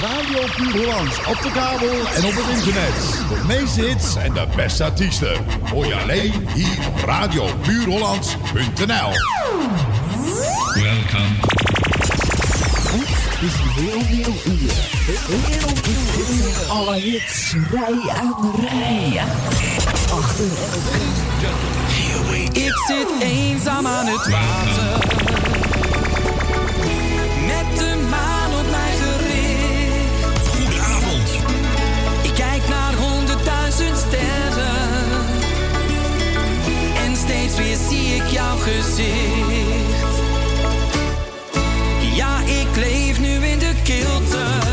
Radio Puur Hollands op de kabel en op het internet. De meeste hits en de beste artiesten. Hoor je alleen hier op radiopuurhollands.nl Welcome. Het is heel nieuw uur. Een wereldnieuw Alle hits, rij aan rij. Achter elkaar. Ik zit eenzaam aan het water. Sterren. En steeds weer zie ik jouw gezicht. Ja, ik leef nu in de kilte.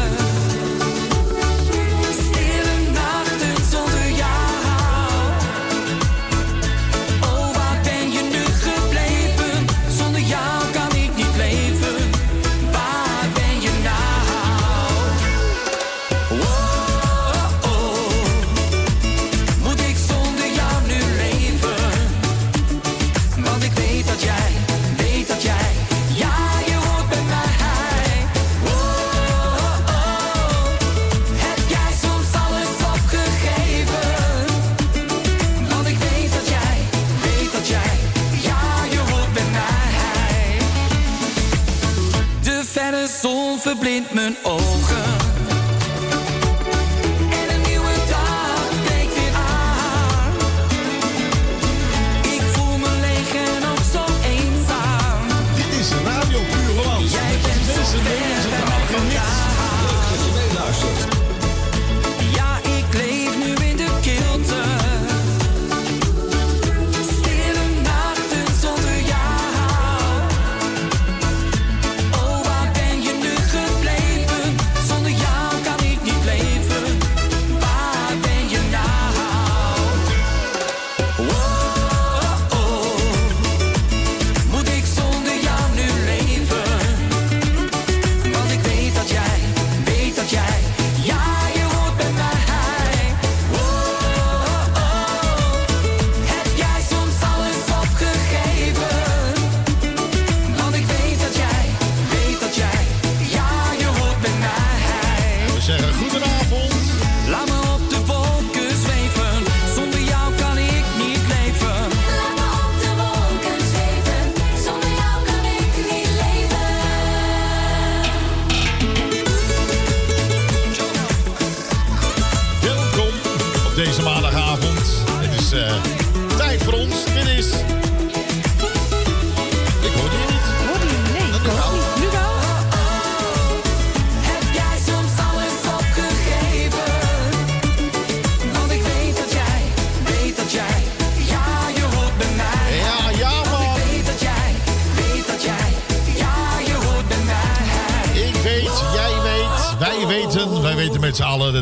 Zon verblindt mijn ogen.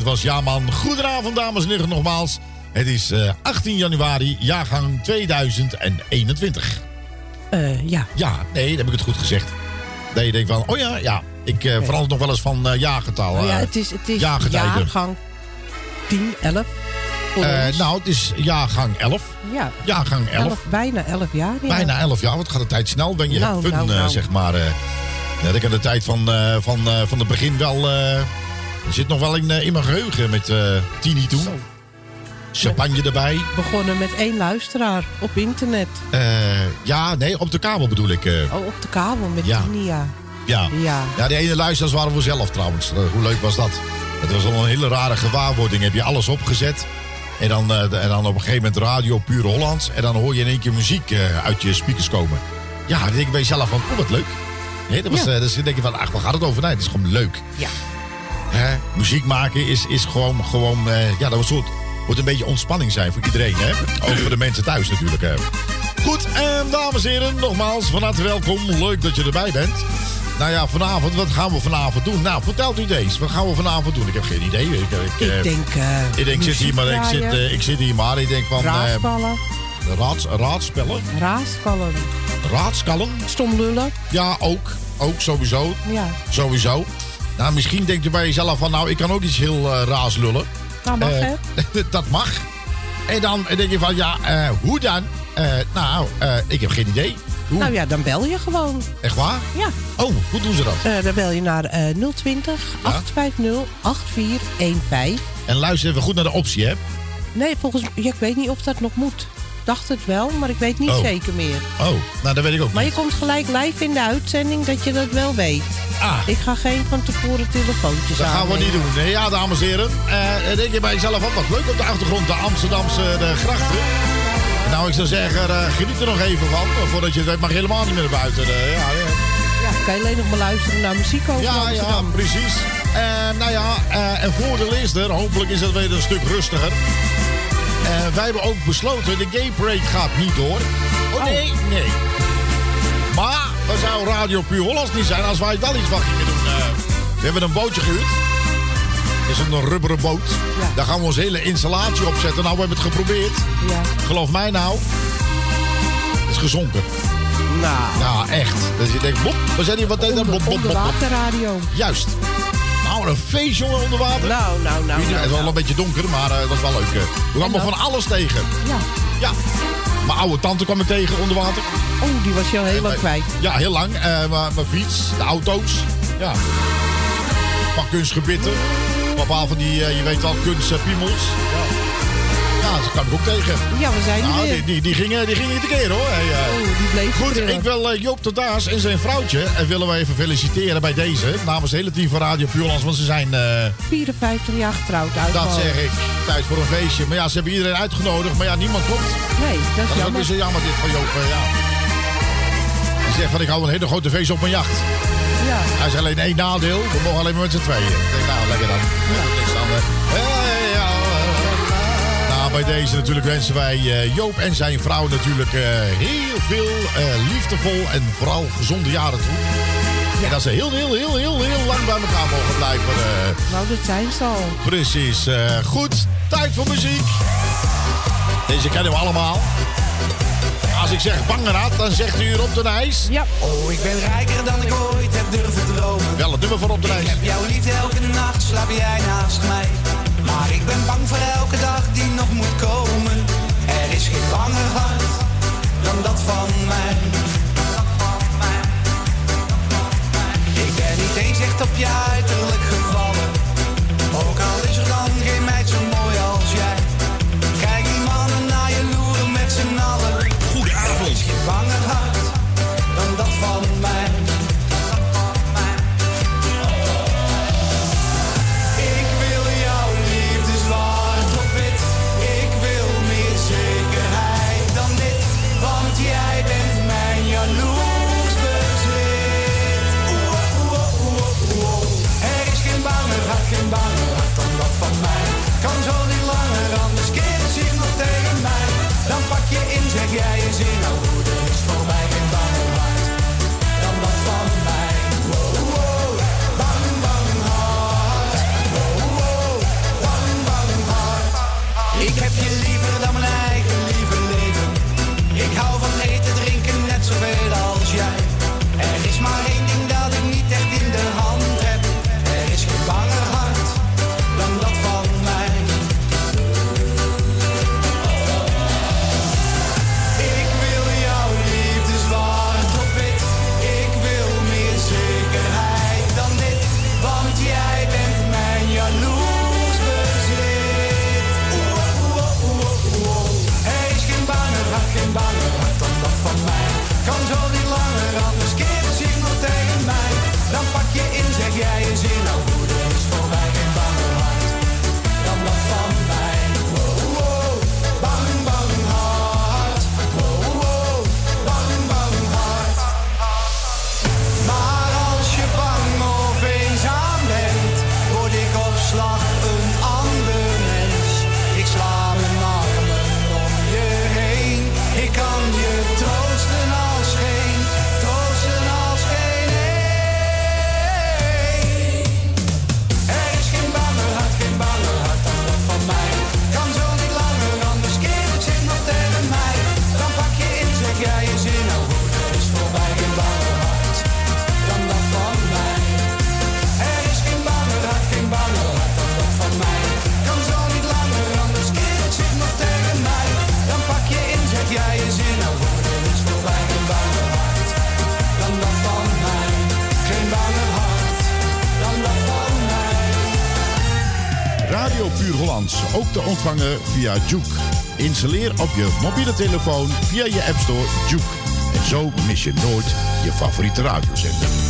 Dit was Jaman. Goedenavond, dames en heren, nogmaals. Het is eh, 18 januari, jaargang 2021. Eh, ja. Ja, nee, dan heb ik het goed gezegd. Dat je denkt van, oh ja, ja. Ik eh, verander nog wel eens van jaargetal. Oh ja, het is, het is jaargang 10, 11. voor Eh, ons. nou, het is jaargang 11. ja, Jaargang 11. 11, bijna 11 jaar. Ja. Bijna 11 jaar, wat gaat de tijd snel. Ben je Nou, fun, nou, nou. zeg maar. ja, ik heb de tijd van, eh, van, eh, van het begin wel... eh, zit nog wel in, eh, in mijn geheugen met eh Tini toen. Zo. Champagne erbij. Begonnen met één luisteraar op internet. Eh, ja, nee, op de kabel bedoel ik. Oh, op de kabel met Ja. Tini, ja. ja. Ja. ja, die ene luisteraars waren we zelf trouwens. Hoe leuk was dat? Het was al een hele rare gewaarwording. Heb je alles opgezet. En dan, de- en dan op een gegeven moment radio puur Hollands. En dan hoor je in één keer muziek uit je speakers komen. Ja, dan denk ik bij jezelf van, oh wat leuk. Nee, dat was, Ja. dus dan denk je van, ach, waar gaat het over? Nee, het is gewoon leuk. Ja. Hè? Muziek maken is, is gewoon, gewoon eh, ja, dat wordt een soort, moet een beetje ontspanning zijn voor iedereen. Hè? Ook voor de mensen thuis natuurlijk. Hè? Goed, en dames en heren, nogmaals van harte welkom. Leuk dat je erbij bent. Nou ja, vanavond, wat gaan we vanavond doen? Nou, vertelt u deze. Wat gaan we vanavond doen? Ik heb geen idee. Ik, ik, eh, Ik denk... eh, ik denk, zit hier maar, ik zit, eh, ik zit hier maar. Ik denk van, eh Raasballen. raads, raadspellen, Raasballen. raadskallen. Stom lullen. Ja, ook. Ook sowieso. Ja. Sowieso. Nou, misschien denkt u bij jezelf van, nou, ik kan ook iets heel eh, raars lullen. Nou, mag Eh, hè? dat mag. En dan denk je van, ja, eh, hoe dan? Nou, ik heb geen idee. Hoe? Nou ja, dan bel je gewoon. Echt waar? Ja, Oh, hoe doen ze dat? dan bel je naar eh 020 Ja? 850 8415. En luister even goed naar de optie, hè? Nee, volgens ja, ik weet niet of dat nog moet. Dacht het wel, maar ik weet niet Oh. zeker meer. Oh, nou, dat weet ik ook Maar je komt gelijk live in de uitzending dat je dat wel weet. Ah, Ik ga geen van tevoren telefoontjes dat gaan we niet doen. Nee, ja, dames en heren. Eh, denk je bij jezelf ook wat leuk op de achtergrond, de Amsterdamse de grachten. Nou, ik zou zeggen, eh, geniet er nog even van. Voordat je het weet, mag je helemaal niet meer naar buiten. Eh, ja, ja. Ja, kan je alleen nog maar luisteren naar muziek over Ja, ja, Amsterdam. precies. En nou ja, eh, en voordeel is er, hopelijk is het weer een stuk rustiger. Eh, wij hebben ook besloten, de Gay Parade gaat niet door. Oh nee, nee. Maar we zou Radio Puur Hollands niet zijn als wij wel iets van gingen doen. Eh, we hebben een bootje gehuurd. Het is een rubberen boot. Ja. Daar gaan we onze hele installatie op zetten. Nou, we hebben het geprobeerd. Ja. Geloof mij nou. Het is gezonken. Nou, Ja, echt. Dus je denkt, bop, we zijn hier wat tegen. onder, onderwaterradio. Juist. Nou, een feest, jongen, onder water. Nou, nou, nou. Het nou, is wel nou. een beetje donker, maar eh, dat is wel leuk. eh. We kwamen En van alles tegen. Ja. Ja. Mijn oude tante kwam ik tegen onder water. Oh, die was je al heel lang Eh, kwijt. Ja, heel lang. Eh, mijn mijn fiets, de auto's. Ja. Een paar kunstgebitten. Een paar van die, eh, je weet wel, kunstpiemels. Ja. Ja, dat kwam ik ook tegen. Ja, we zijn er Nou, die, die, die, gingen, die gingen niet tekeer hoor. Hey, eh. Oh, die bleef Goed, trillen. ik wil eh, Joop de Daas en zijn vrouwtje en willen we even feliciteren bij deze. Namens het hele team van Radio Puurlands, want ze zijn, eh, 54 jaar getrouwd uit. dat zeg ik, tijd voor een feestje. Maar ja, ze hebben iedereen uitgenodigd, maar ja, niemand komt. Nee, dat is Dat is ook jammer. weer zo jammer dit van Joop, eh, ja. Die zegt van, ik hou een hele grote feest op mijn jacht. Ja. Hij is alleen één nadeel, we mogen alleen maar met z'n tweeën. Ik denk, nou, lekker dan. Ja. Niks bij deze natuurlijk wensen wij eh, Joop en zijn vrouw natuurlijk eh, heel veel eh, liefdevol en vooral gezonde jaren toe. En dat ze heel, heel, heel, heel, heel lang bij elkaar mogen blijven. eh. Nou, dat zijn ze al. precies. eh, goed, tijd voor muziek. Deze kennen we allemaal. Als ik zeg Bangerad, dan zegt u op de ijs. Ja. Oh, ik ben rijker dan ik ooit heb durven dromen. Wel het nummer voor op de Ik ijs. heb jouw liefde elke nacht, slaap jij naast mij. Maar ik ben bang voor elke dag die nog moet komen. Er is geen banger hart dan dat van mij. Ik ben niet eens echt op je uiterlijk gevallen. Ook al is er dan geen meid zo mooi als jij. Kijk die mannen naar je loeren met z'n allen. Er is Goedenavond. geen hart Ook te ontvangen via Juke. Installeer op je mobiele telefoon via je App Store Juke. En zo mis je nooit je favoriete radiozender.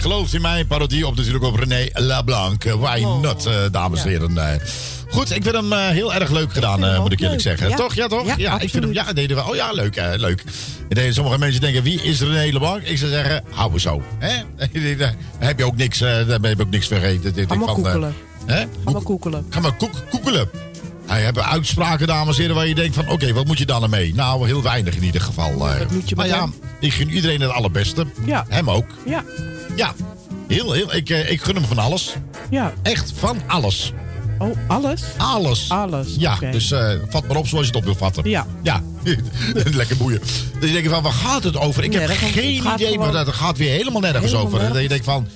Geloof in mijn parodie op natuurlijk op René Lablanc. Eh, Why not, eh, dames en heren. eh. Goed, ik vind hem heel erg leuk gedaan, moet ik eerlijk leuk. zeggen. Ja. Toch? Ja, toch? Ja, ik vind hem, ja, deden we. Oh ja, leuk, leuk. Sommige mensen denken, wie is René Leblanc? Ik zou zeggen, hou we zo. Hè? Daar heb je ook niks, daar heb je ook niks vergeten. Van, eh, koekelen. Hè? Allemaal koekelen. Ga maar koek, koekelen. Hij hebben uitspraken, dames en heren, waar je denkt van... oké, wat moet je dan ermee? Nou, heel weinig in ieder geval. moet je maar ja, ik gun iedereen het allerbeste. Ja. Hem ook. Ja, Ja, heel, heel. Ik, eh, ik gun hem van alles. ja. Echt van alles. Oh, alles? Alles. Alles, Ja, dus eh, vat maar op zoals je het op wil vatten. Ja. Ja, lekker boeien. Dan denk je van, waar gaat het over? Ik heb Nergens. geen idee, maar dat gaat weer helemaal nergens Helemaal over. nergens. Dat je denkt van,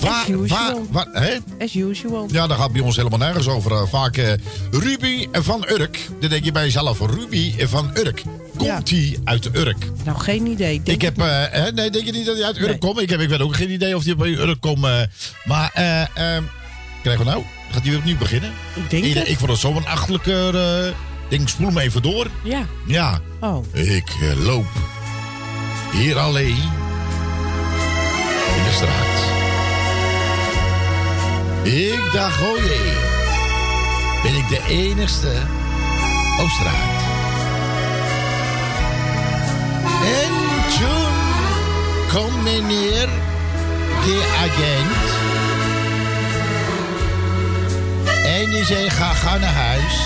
waar, As usual. waar, waar, hè? As usual. Ja, daar gaat bij ons helemaal nergens over. Eh, Vaak eh, Ruby van Urk. Dan denk je bij jezelf, Ruby van Urk. Komt hij uit Urk? Nou, geen idee. Denk Ik heb, eh, hè, nee, denk je niet dat hij uit Urk Nee. komt? Ik heb, ik weet ook geen idee of hij bij Urk komt. eh. maar, eh, eh, krijgen we nou? Gaat hij weer opnieuw beginnen? Ik denk Ieder- ik vond het zo'n achtelijke... eh ding, spoel hem even door. Ja. Ja. Oh. Ik loop hier alleen in de straat. Ik dacht, oh jee, ben ik de enigste op straat. Komt meneer de agent. En die zei, ga, ga naar huis.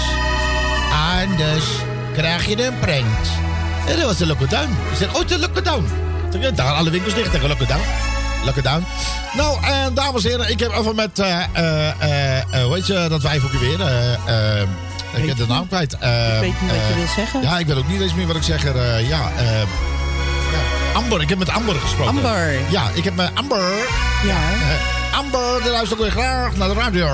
Anders krijg je een prent. En dat was de lockdown. Ik zei, oh, een lockdown. Daar gaan alle winkels dicht tegen lockdown. Lockdown. Nou, en dames en heren, ik heb even met, eh eh eh eh, hoe heet je, dat wijf ook weer? eh eh, ik heb de naam kwijt. Ik weet niet wat je eh, wil zeggen. Ja, ik weet ook niet eens meer wat ik zeg. ja, ja, Amber, ik heb met Amber gesproken. Amber. Ja, ik heb met Amber. Ja. Eh, Amber, die luistert ook weer graag naar de radio.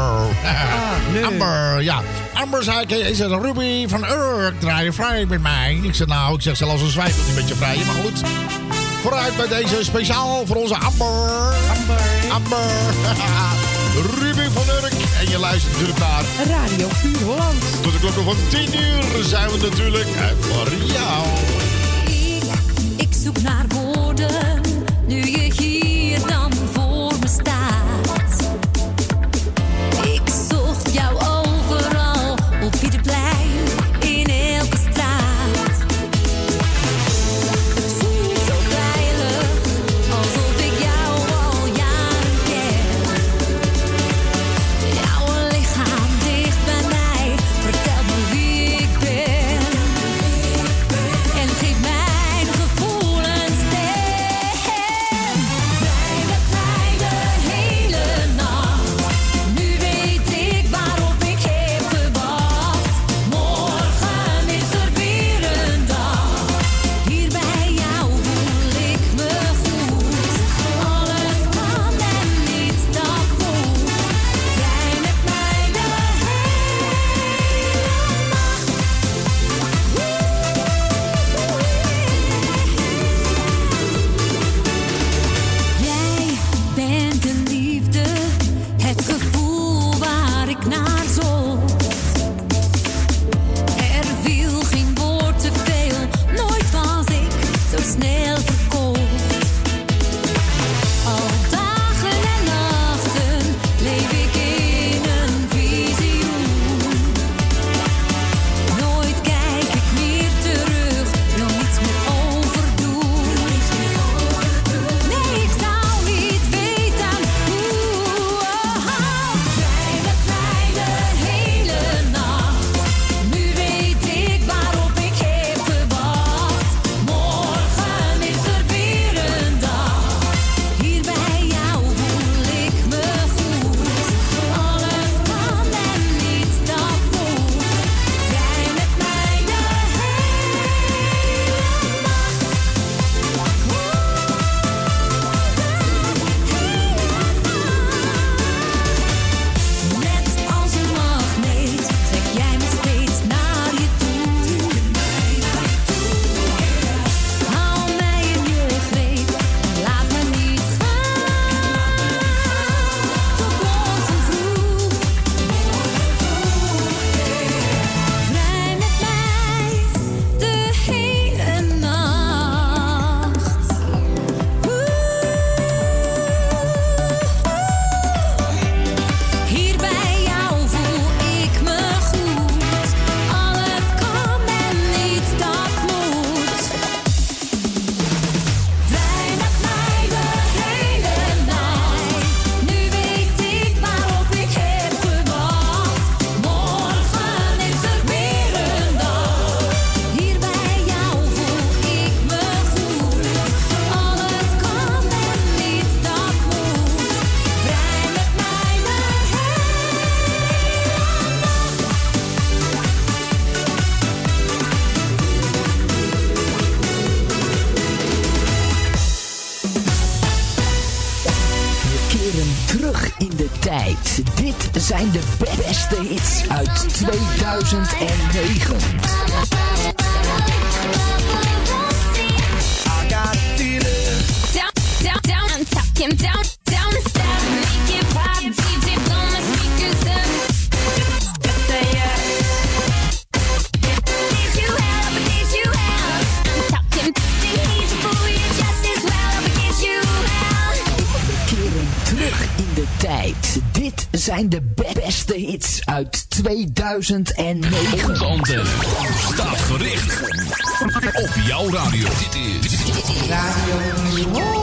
leuk. Amber, ja. Amber zei, ik, is het Ruby van Urk, draai je vrij met mij? Ik zeg, nou, ik zeg zelfs een zwijg een beetje vrij, maar goed. Vooruit bij deze speciaal voor onze Amber. Amber. Amber. Ruby van Urk. En je luistert natuurlijk naar Radio Puur Holland. tot de klokken van 10 uur zijn we natuurlijk eh, voor jou. Zoek naar woorden, nu zijn de beste hits uit 2009. de beste hits uit 2009. Ontanden, staat gericht op jouw radio. Dit is Radio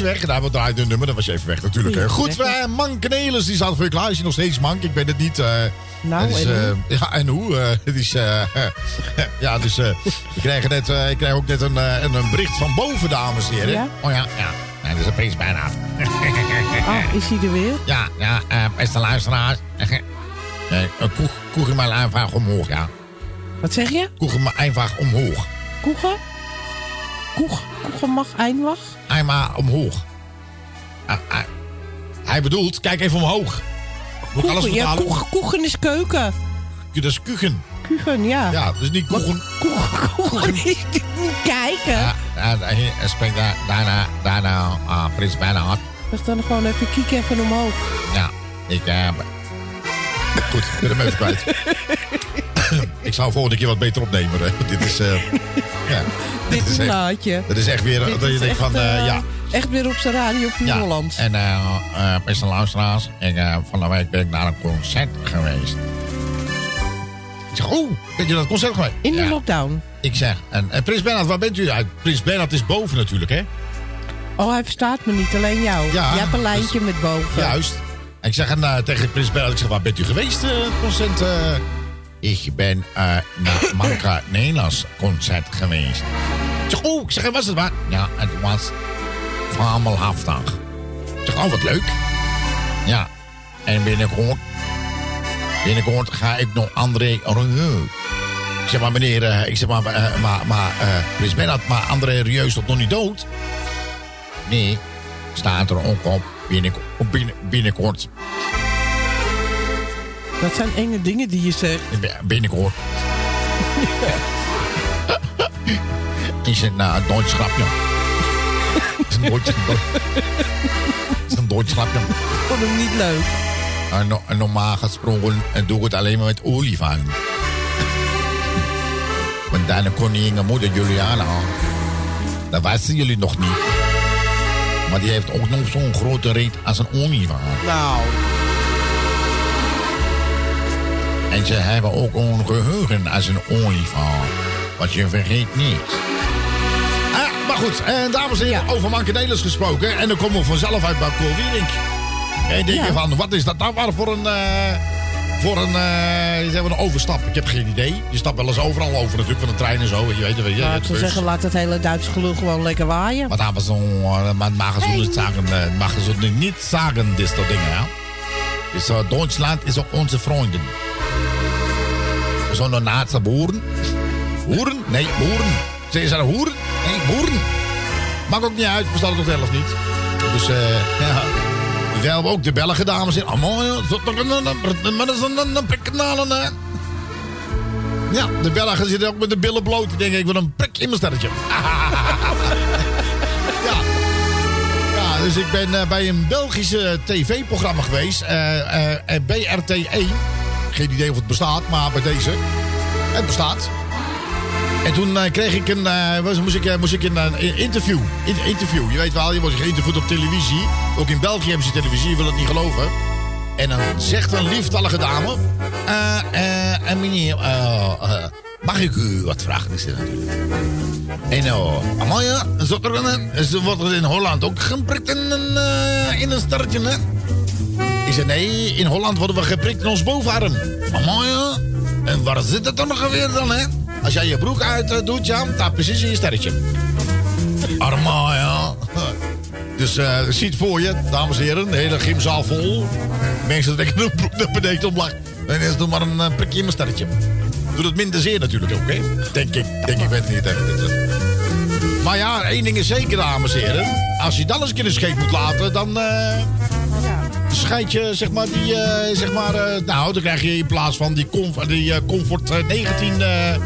was je weg. Daar een nummer, dan was je even weg natuurlijk. Goed, eh, Mank Nelis, die staat voor je klaar. Is je nog steeds Mank? Ik ben het niet. Uh, nou, en eh, ja, en hoe? het ja, dus ik, krijg net, ik krijg ook net een, een bericht van boven, dames en heren. Oh ja, ja. Nee, dat is opeens bijna oh, is hij er weer? Ja, ja beste luisteraars. Nee, koeg, koeg hem maar aanvraag omhoog, ja. Wat zeg je? Koeg maar aanvraag omhoog. Koegen? Koeg, koegen mag eindwacht? maar omhoog. Hij bedoelt, kijk even omhoog. Moet alles ja, koegen is keuken. Dat is kuchen. Kuchen, ja. Ja, dus niet koegen. Koegen is niet kijken. en hij spreekt daar, daarna, daarna uh, Prins Bernhard. Dus dan gewoon even kiek even omhoog. Ja, ik... Eh, goed, ik ben hem even kwijt. ik zou volgende keer wat beter opnemen. Hè. Dit is... Eh, ja dit is. Dat is echt weer dat je denkt van, eh, eh, ja. Echt weer op zijn radio op ja. En uh, beste luisteraars, ik, van de ben ik naar een concert geweest. Ik zeg, oeh, ben je dat concert geweest? In de lockdown. Ik zeg, en, Prins Bernhard, waar bent u? Prins Bernhard is boven natuurlijk, hè? Oh, hij verstaat me niet, alleen jou. Ja, je hebt een dus lijntje met boven. Juist. En ik zeg en, tegen Prins Bernhard, ik zeg, waar bent u geweest, concert? Ik ben naar Manka Nederlands concert geweest. Ik zeg, oh, ik zeg, was het waar? Ja, het was fabelhaftig. Ik zeg, oh, wat leuk. Ja, en binnenkort, binnenkort ga ik nog André Rieu. Ik zeg maar, meneer, eh, ik zeg maar, eh, maar, maar eh, maar André Rieu is toch nog niet dood? Nee, staat er ook op binnen, op binnen, binnenkort. Dat zijn enge dingen die je zegt. Binnenkort. Is het nou een Duits grapje? is een Duits, is een Duits grapje. Ik vond hem niet leuk. En, no- en normaal gesproken en doe ik het alleen maar met olievan. Want daarna koningin en moeder Juliana, dat wisten jullie nog niet. Maar die heeft ook nog zo'n grote reet als een olievan. Nou, En ze hebben ook een geheugen als een olifant. Want je vergeet niets. Maar goed, en dames en heren, Ja. over Mankenelis gesproken. En dan komen we vanzelf uit bij Wierink. En denk je Ja. van, wat is dat nou maar voor een... eh, voor een, eh, hebben een overstap. Ik heb geen idee. Je stapt wel eens overal over natuurlijk van de trein en zo. Je weet, weet je, het we bus. zeggen, laat het hele Duitse gelul gewoon lekker waaien. Maar was zo'n... eh, Man mag zo niet zeggen, eh, mag zo niet zeggen, dit soort dingen, ja. Dus eh, Duitsland is ook onze vrienden. Zo'n naadse boeren. Boeren? Nee, boeren. Ze nou hoeren? Nee, boeren. Maakt ook niet uit, verstaan het nog zelf niet. Dus eh ja. We hebben ook de Belgen dames in. Allemaal, ja. Ja, de Belgen zitten ook met de billen bloot. Die denken, ik wil een prik in mijn sterretje. ja. Ja, dus ik ben eh, bij een Belgische tv-programma geweest. eh, eh, eh, BRT1. Geen idee of het bestaat, maar bij deze. Het bestaat. En toen eh, kreeg ik een, eh, was, moest ik, eh, moest ik een interview. In, interview. Je weet wel, je wordt geïnterviewd op televisie. Ook in België hebben ze televisie, je wil het niet geloven. En dan zegt een lieftallige dame... en meneer, mag ik u wat vragen? Is dit natuurlijk. En nou, Amaya, ze wordt in Holland ook geprikt in een, in een sterretje, hè? Ik zei, nee, in Holland worden we geprikt in ons bovenarm. Amaya, en waar zit het dan nog weer dan, hè? Als jij je broek uit eh, doet, ja, dan precies in je sterretje. Armaya. Dus eh ziet voor je, dames en heren, de hele gymzaal vol. Mensen trekken hun broek naar beneden omlaag. En is doe maar een eh, prikje in mijn sterretje. Doet het minder zeer natuurlijk ook, hè? Denk ik. Denk ik, weet het niet. echt. Maar ja, één ding is zeker, dames en heren. Als je dan eens een keer een scheet moet laten, dan scheid je, zeg maar, die, zeg maar, nou, dan krijg je in plaats van die, die Comfort eh, 19, eh, eh,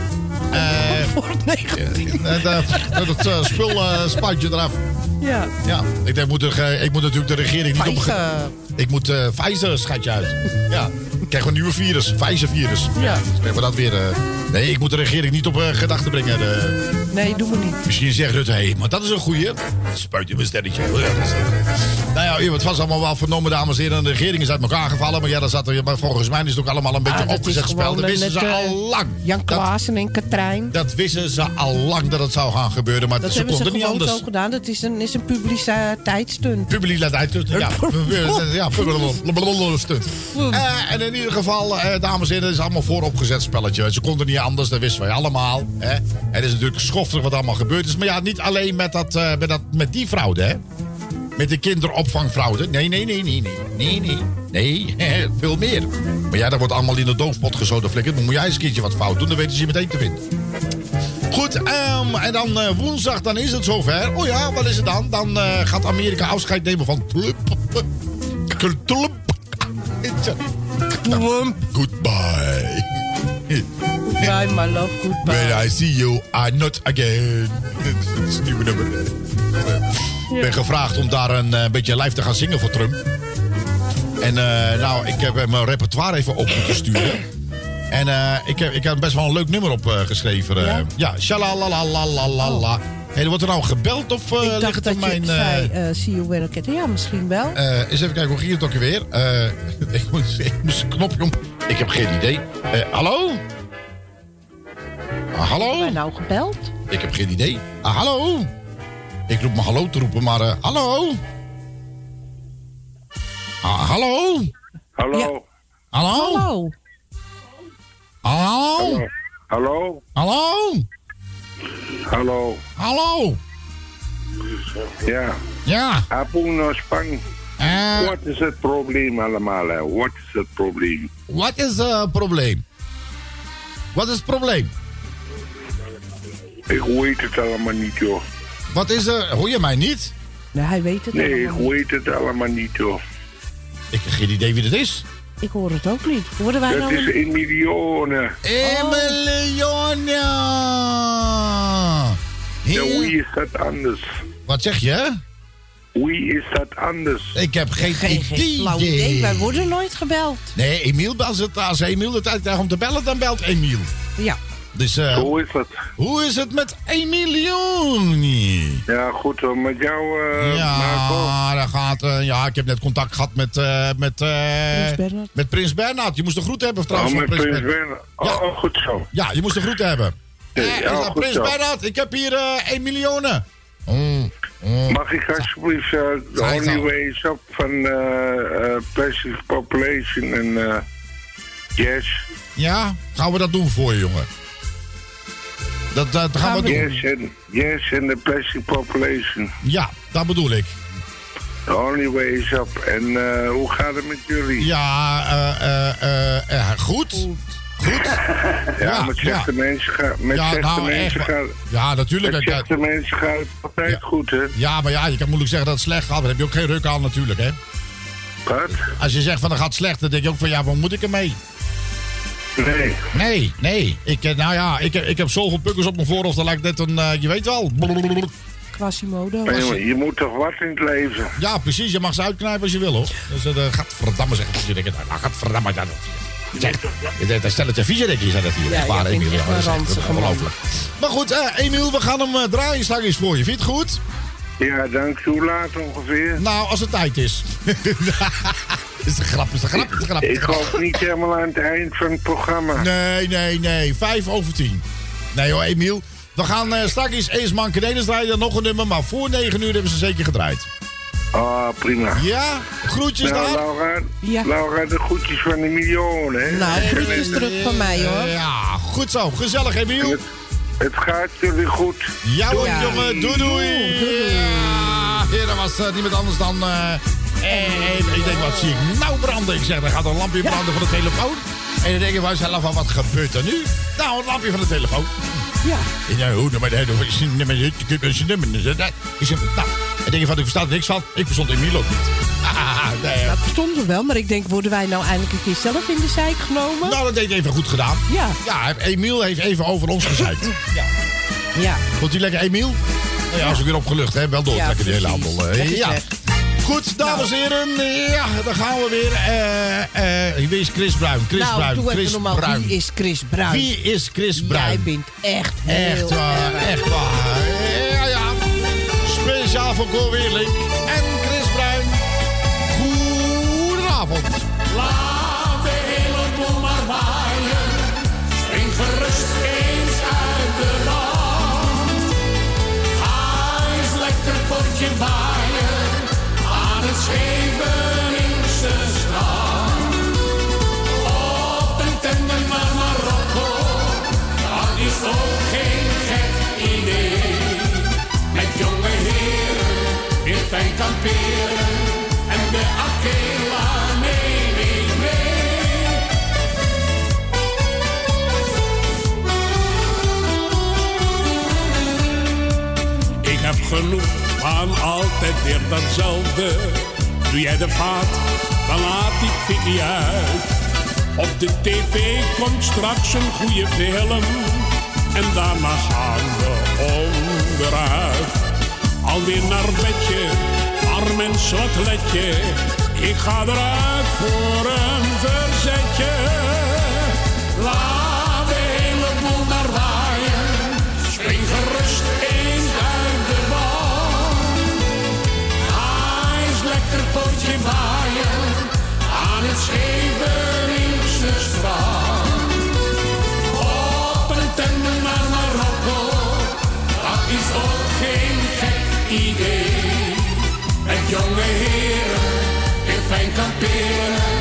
Voor het 19. eh, dat, dat uh, spul eh, spuitje eraf. Ja. Ja, ik, denk, ik, moet er, ik moet natuurlijk de regering niet op... Ik moet uh, Pfizer, schatje uit. Ja, ik krijg een nieuwe virus, Pfizer-virus. Ja. Dus krijgen we dat weer... eh, nee, ik moet de regering niet op uh, gedachten brengen. eh. Nee, doe me niet. Misschien zegt Rutte, hé, hey, maar dat is een goeie. Spuit in mijn sterretje. Dat nou ja, u, het was allemaal wel vernomen, dames en heren. De regering is uit elkaar gevallen. Maar ja, dat zat er, maar volgens mij is het ook allemaal een beetje Ah, dat opgezet spel. gewoon Dat wisten ze eh, al lang. Jan Dat, Klaassen en Katrijn. dat wisten ze al lang dat het zou gaan gebeuren. Maar Dat ze hebben ze konden niet gewoon anders. zo gedaan. Dat is een, is een publiciteitsstunt. Publiciteit. Ja, ja, stunt. Eh, en in ieder geval, eh, dames en heren, het is allemaal vooropgezet spelletje. Ze konden niet anders, dat wisten wij allemaal. Hè. Het is natuurlijk schoftig wat allemaal gebeurd is. Maar ja, niet alleen met, dat, eh, met, dat, met die fraude, hè. Met de kinderopvangfraude. Nee, nee, nee, nee, nee. Nee, nee. Nee, veel meer. Maar ja, dat wordt allemaal in de doofpot gezoden flikkerd. Maar moet jij eens een keertje wat fout doen, dan weten ze je meteen te vinden. Goed, ehm, en dan eh, woensdag, dan is het zover. Oh ja, wat is het dan? Dan eh, gaat Amerika afscheid nemen van Trump. Trump. Trump. Goodbye. Bye, my love. Goodbye. When I see you, I not again. Dat is het nieuwe nummer. Ik ben gevraagd om daar een eh, beetje live te gaan zingen voor Trump. En nou, ik heb mijn repertoire even op moeten sturen. En eh, ik, heb, ik heb best wel een leuk nummer op eh, geschreven. eh. Ja? ja, shalalalalala. Hey, wordt er nou gebeld of eh, Ik ligt je mijn... eh, zei, eh see you when I get... Ja, misschien wel. eh, eens even kijken, hoe ging het ook weer? Eh, ik, moet, ik moest een knopje om. Ik heb geen idee. Eh, hallo? Ah, hallo? Wij nou gebeld? Ik heb geen idee. Ah, hallo? Ik roep me hallo te roepen, maar... eh, hallo? Ah, hallo? Hallo? Ja. Hallo? Hallo. Hallo? Hallo? Hallo? Hallo? Ja. Ja. Apuno Spang. eh, Wat is het probleem allemaal? hè? Wat is het probleem? Wat is het probleem? Wat is het probleem? Ik weet het allemaal niet, joh. Wat is er? Hoor je mij niet? Nee, hij weet het Nee, ik allemaal niet. weet het allemaal niet, joh. Ik heb geen idee wie dat is. Ik hoor het ook niet. Hoorden wij Dat nou... is een- in miljoenen. Ja, wie is dat anders? Wat zeg je? Wie is dat anders? Ik heb geen, Geen, geen flauw idee. Wij worden nooit gebeld. Nee, Emiel, als, het, als Emiel de tijd krijgt om te bellen, dan belt Emiel. Ja. Dus eh, Zo is het. hoe is het met Emilioni? Ja, goed hoor. Met jou, eh Marco. Ja, dat gaat, eh, ja, ik heb net contact gehad met, eh, met, eh, Prins Bernhard. met Prins Bernhard. Je moest de groet hebben Oh, trouwens met van Prins Prins Bernhard. Bernhard. Oh, oh, goed zo. Ja, je moest de groet hebben. Nee, ja, Prins zo. Bernhard, ik heb hier 1 miljoen. Mm, mm. Mag ik alsjeblieft eh The Only. Way is Up van Passive Population en eh Yes. Ja, gaan we dat doen voor je, jongen? Dat, dat gaan, we doen. Yes en Yes en the Passive Population. Ja, dat bedoel ik. The Only Way is Up. En eh, hoe gaat het met jullie? Ja, eh, eh, eh, eh, goed. Goed. Ja, ja, met slechte ja. mensen gaat met Ja, nou, mensen echt. gaat Ja, natuurlijk. met slechte mensen gaat het altijd Ja. goed, hè? Ja, maar ja, je kan moeilijk zeggen dat het slecht gaat. Dan heb je ook geen ruk aan natuurlijk, hè. Wat? Als je zegt van dat gaat slecht, dan denk je ook van ja, waar moet ik ermee? Nee. Nee, nee. Ik, eh, nou ja, ik, ik heb zoveel pukkels op mijn voorhoofd, dat lijkt net een, eh, je weet wel. Quasimodo. Maar jongen, je moet toch wat in het leven? Ja, precies. Je mag ze uitknijpen als je wil, hoor. Dus uh, gaat verdamme zeggen. Je denkt, nou, gaat verdamme dat. Zeg, dat- dat stelletje viezerekjes zijn dat hier. Ja, Ja, dat man. ongelooflijk. Maar goed, eh, Emiel, we gaan hem eh, draaien straks voor je. Vind je het goed? Ja, dank je. Hoe laat ongeveer? Nou, als het tijd is. is de grap, is de grap, is de grap. Ik hoop niet helemaal aan het eind van het programma. Nee, nee, nee. Vijf over tien. Nee hoor, Emiel. We gaan eh, straks eens man Cadenes draaien, dan nog een nummer. Maar voor negen uur hebben ze zeker gedraaid. Ah, prima. Ja? Groetjes Nou, daar. Laura, Ja. Laura, de groetjes van de miljoen, hè? Nou, groetjes terug van mij hoor. Ja, goed zo. Gezellig, Emiel. Het, gaat jullie goed. Ja hoor, Ja. jongen. Doei, doei. Ja, hier, dat was eh, niemand anders dan... eh, en ik denk, wat zie ik nou branden? Ik zeg, er gaat een lampje branden van de telefoon. En dan denk je bij jezelf, van, wat gebeurt er nu? Nou, een lampje van de telefoon. Ja. Ja, hoe is nummer is nummer is is nou. En denk je van ik versta er niks van. Ik verstond Emiel ook niet. Nee, Dat verstond we wel, maar ik denk, worden wij nou eindelijk een keer zelf in de zijk genomen? nou, dat deed even goed gedaan. Ja. Ja, Emiel heeft even over ons gezeikt. Ja. Ja. Vond hij lekker Emiel? Nou ja, als ik weer opgelucht heb, wel doortrekken die hele handel. eh, ja. Goed, dames en heren. Ja, dan gaan we weer. Eh, eh, wie is Chris Bruin? Chris nou, Bruin. doe Chris normaal. Bruin. Wie is Chris Bruin? Wie is Chris Jij Bruin? bent echt heel Echt waar, echt waar. Ja, ja. Speciaal voor Cor Weerlink Laat de hele boel maar waaien. Spring gerust eens uit de band. Ga eens lekker potje waaien. Aan het Scheveningse strand. Op een tender naar Marokko. Dat is ook geen gek idee. Met jonge heren weer fijn kamperen. Genoeg van altijd weer datzelfde. Doe jij de vaat, dan laat ik Vicky uit. Op de tv komt straks een goede film. En daarna gaan we onderuit. Alweer naar bedje, arm en slotletje. Ik ga eruit voor een verzetje. aan het Scheveningse strand. Op een tender naar Marokko, dat is ook geen gek idee. Met jonge heren in fijn kamperen.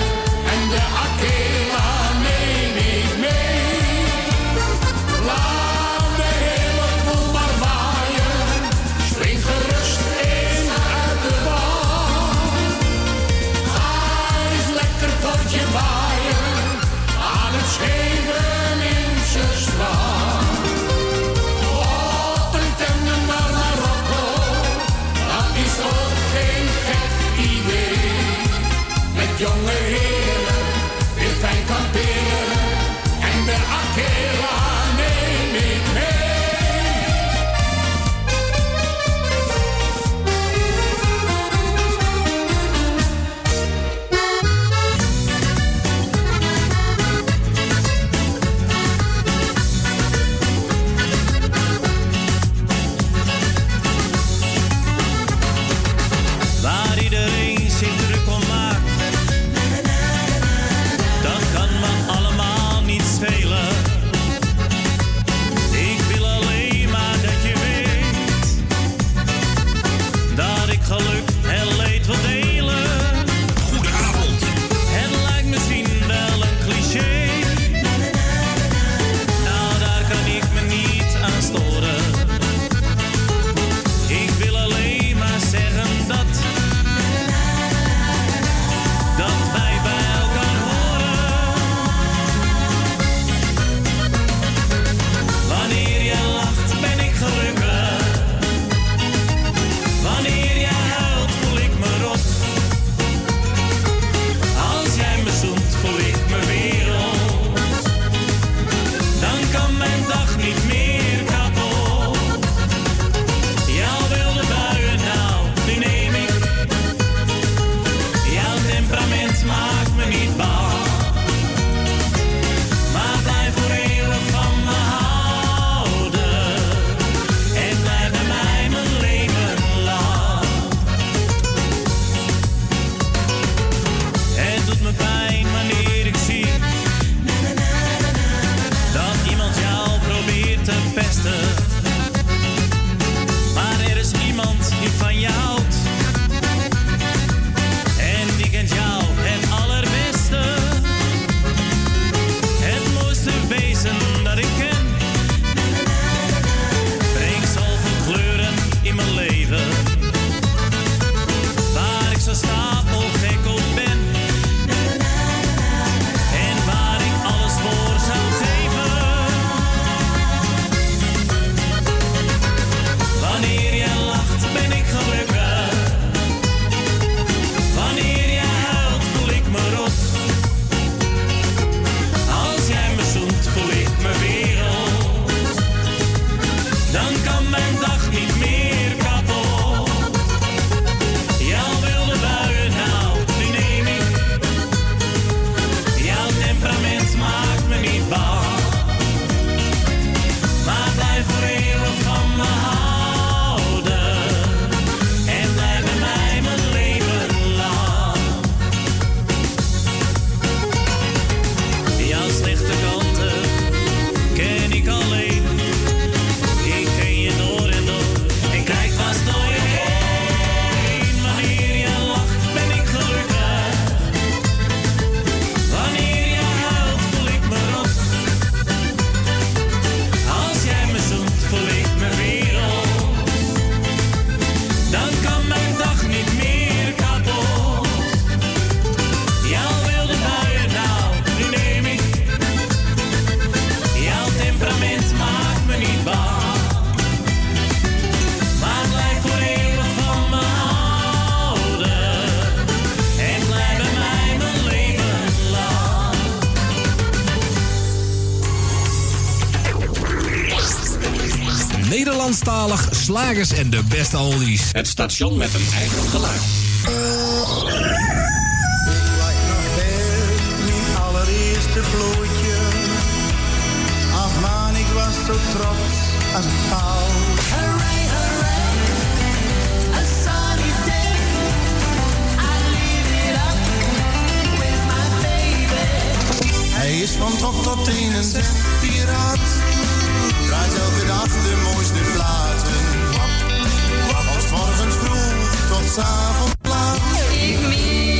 Hollandstalig, slagers en de beste oldies. Het station met een eigen geluid. Ik lijk nog best mijn allereerste vlootje. Ach man, ik was zo trots als een paal. Hooray, hooray, a sunny day. I leave it up with my baby. Hij is van top tot teen een piraat draait elke dag de mooiste platen. Van morgens vroeg tot avond laat. Ik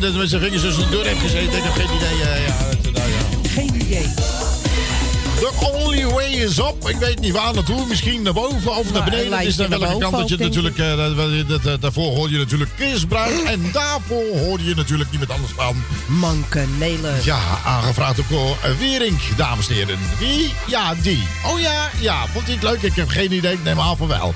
Misschien dat met zijn vingers tussen de deur heeft gezeten. Ik heb geen idee. eh, ja, dat- nou ja. Geen idee. The only way is up. Ik weet niet waar naartoe. Misschien naar boven of naar Nou, beneden. Het is naar welke kant dat je natuurlijk... eh, daarvoor hoorde je natuurlijk Chris Bruin. En daarvoor hoorde je natuurlijk niemand anders dan... Manke Nelen. Ja, aangevraagd door eh, Wering, dames en heren. Wie? Ja, die. Oh ja, ja. Vond hij het leuk? Ik heb geen idee. Ik neem aan van wel.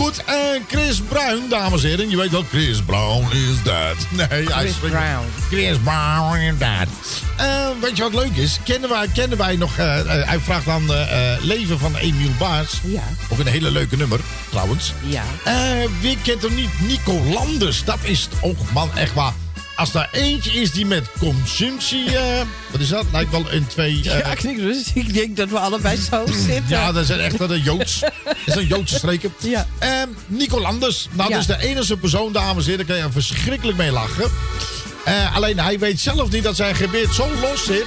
Goed, en Chris Bruin, dames en heren. Je weet wel, Chris Brown is that. Nee, hij Chris spreekt- Brown. Chris Brown is that. Eh, weet je wat leuk is? Kennen wij, kennen wij nog... eh, eh, hij vraagt aan eh, Leven van Emiel Baars. Ja. Ook een hele leuke nummer, trouwens. Ja. Wie kent hem niet? Nico Landers. Dat is, oh man, echt waar. Als daar eentje is die met consumptie... eh, is dat? Lijkt wel een twee... eh, Ja, ik, dus ik denk dat we allebei zo zitten. ja, dat zijn echt een Joods. Dat is een Joodse streken. Ja. Ehm, Nico Landers. Nou, Ja. dat is de enige persoon, dames en heren. Daar kan je verschrikkelijk mee lachen. Eh, alleen hij weet zelf niet dat zijn gebit zo los zit.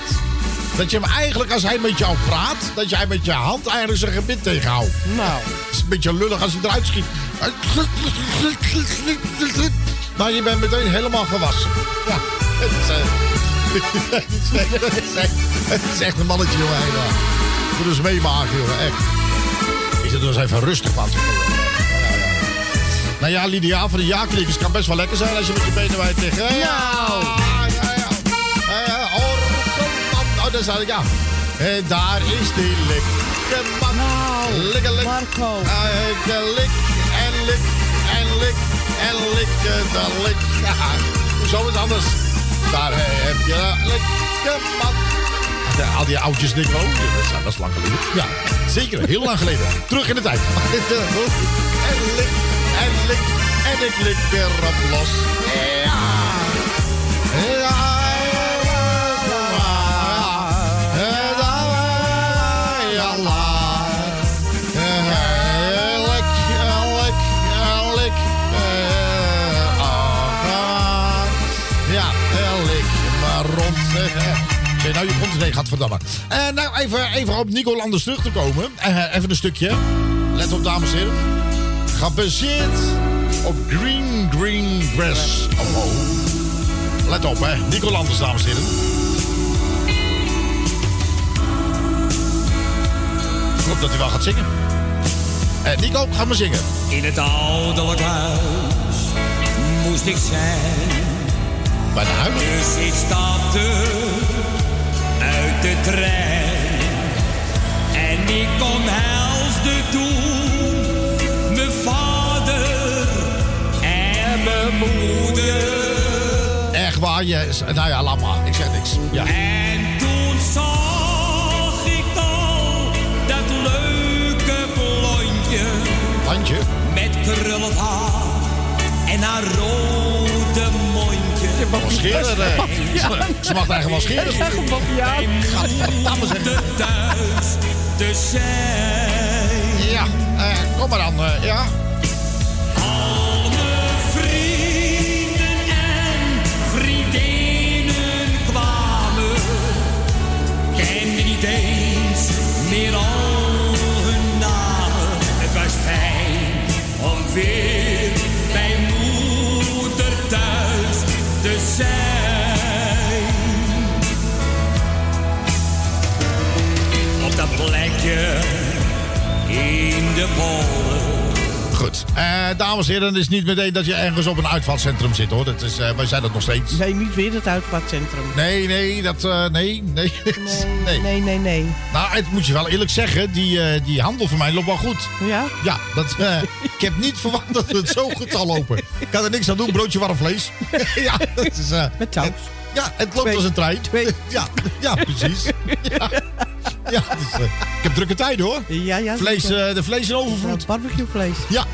Dat je hem eigenlijk, als hij met jou praat, dat jij met je hand eigenlijk zijn gebit tegenhoudt. Nou, Het is een beetje lullig als hij eruit schiet. Maar je bent meteen helemaal gewassen. Ja, het is, eh, het is echt- het is echt- het is echt een mannetje, jongen. helemaal. Moet eens meemaken, jongen, echt. Ik zit er eens even rustig van. Ja. Nou ja, Lydia, van de ja-klikkers kan best wel lekker zijn als je met je benen wijd tegen. Ja, ja, ja. ja, ja. Oh, oh, daar staat ik, ja. En daar is die likke man. Nou, Likke, lik. Marco. Eh, lik en lik en lik en lik de lik. Ja, zo is anders. Daar eh, heb je een likke man. Ja, al die oudjes oh, dat is, dat is lang geleden. Ja, zeker, heel lang geleden. Terug in de tijd. en lik en lik en ik lik erop los. Ja. Nou je komt nee, gaat verdamme. Eh nou, even, even op Nico Landers terug te komen. Eh, even een stukje. Let op, dames en heren. Gebaseerd op Green Green Grass. Oh, oh. Let op, hè. Nico Landers, dames en heren. Ik hoop dat hij wel gaat zingen. Eh, Nico, ga maar zingen. In het ouderlijk huis moest ik zijn. Bij de huis? Dus ik stapte de trein. En ik omhelsde toen mijn vader en mijn moeder. Echt waar, je... Nou ja, laat maar. Ik zeg niks. Ja. En toen zag ik al dat leuke blondje. Handje. Met krullend haar en haar rode Wel scheren, eh. Ze- Ze mag eigenlijk wel scheren. Gadverdamme zeg. De thuis te zijn. Ja, eh, kom maar dan. eh, ja. Al mijn vrienden en vriendinnen kwamen. Kende niet eens meer al hun namen. Het was fijn om weer plekje in de polder. Goed. Eh, dames en heren, het is niet meteen dat je ergens op een uitvalcentrum zit, hoor. Dat is, eh, wij zijn dat nog steeds. Nee, niet weer het uitvaartcentrum. Nee, nee, dat... eh, nee, nee. nee. Nee, nee, nee. Nou, het moet je wel eerlijk zeggen. Die, eh, die handel voor mij loopt wel goed. Ja? Ja, dat, eh, ik heb niet verwacht dat het zo goed zal lopen. Ik kan er niks aan doen, broodje warm vlees. ja, dat is... eh, Met touw. ja, het loopt Twee. als een trein. Twee. Ja, ja precies. Ja, ja eh, ik heb drukke tijden hoor. Ja, ja. Vlees, eh, de vlees in overvloed. Ja, barbecuevlees. Ja,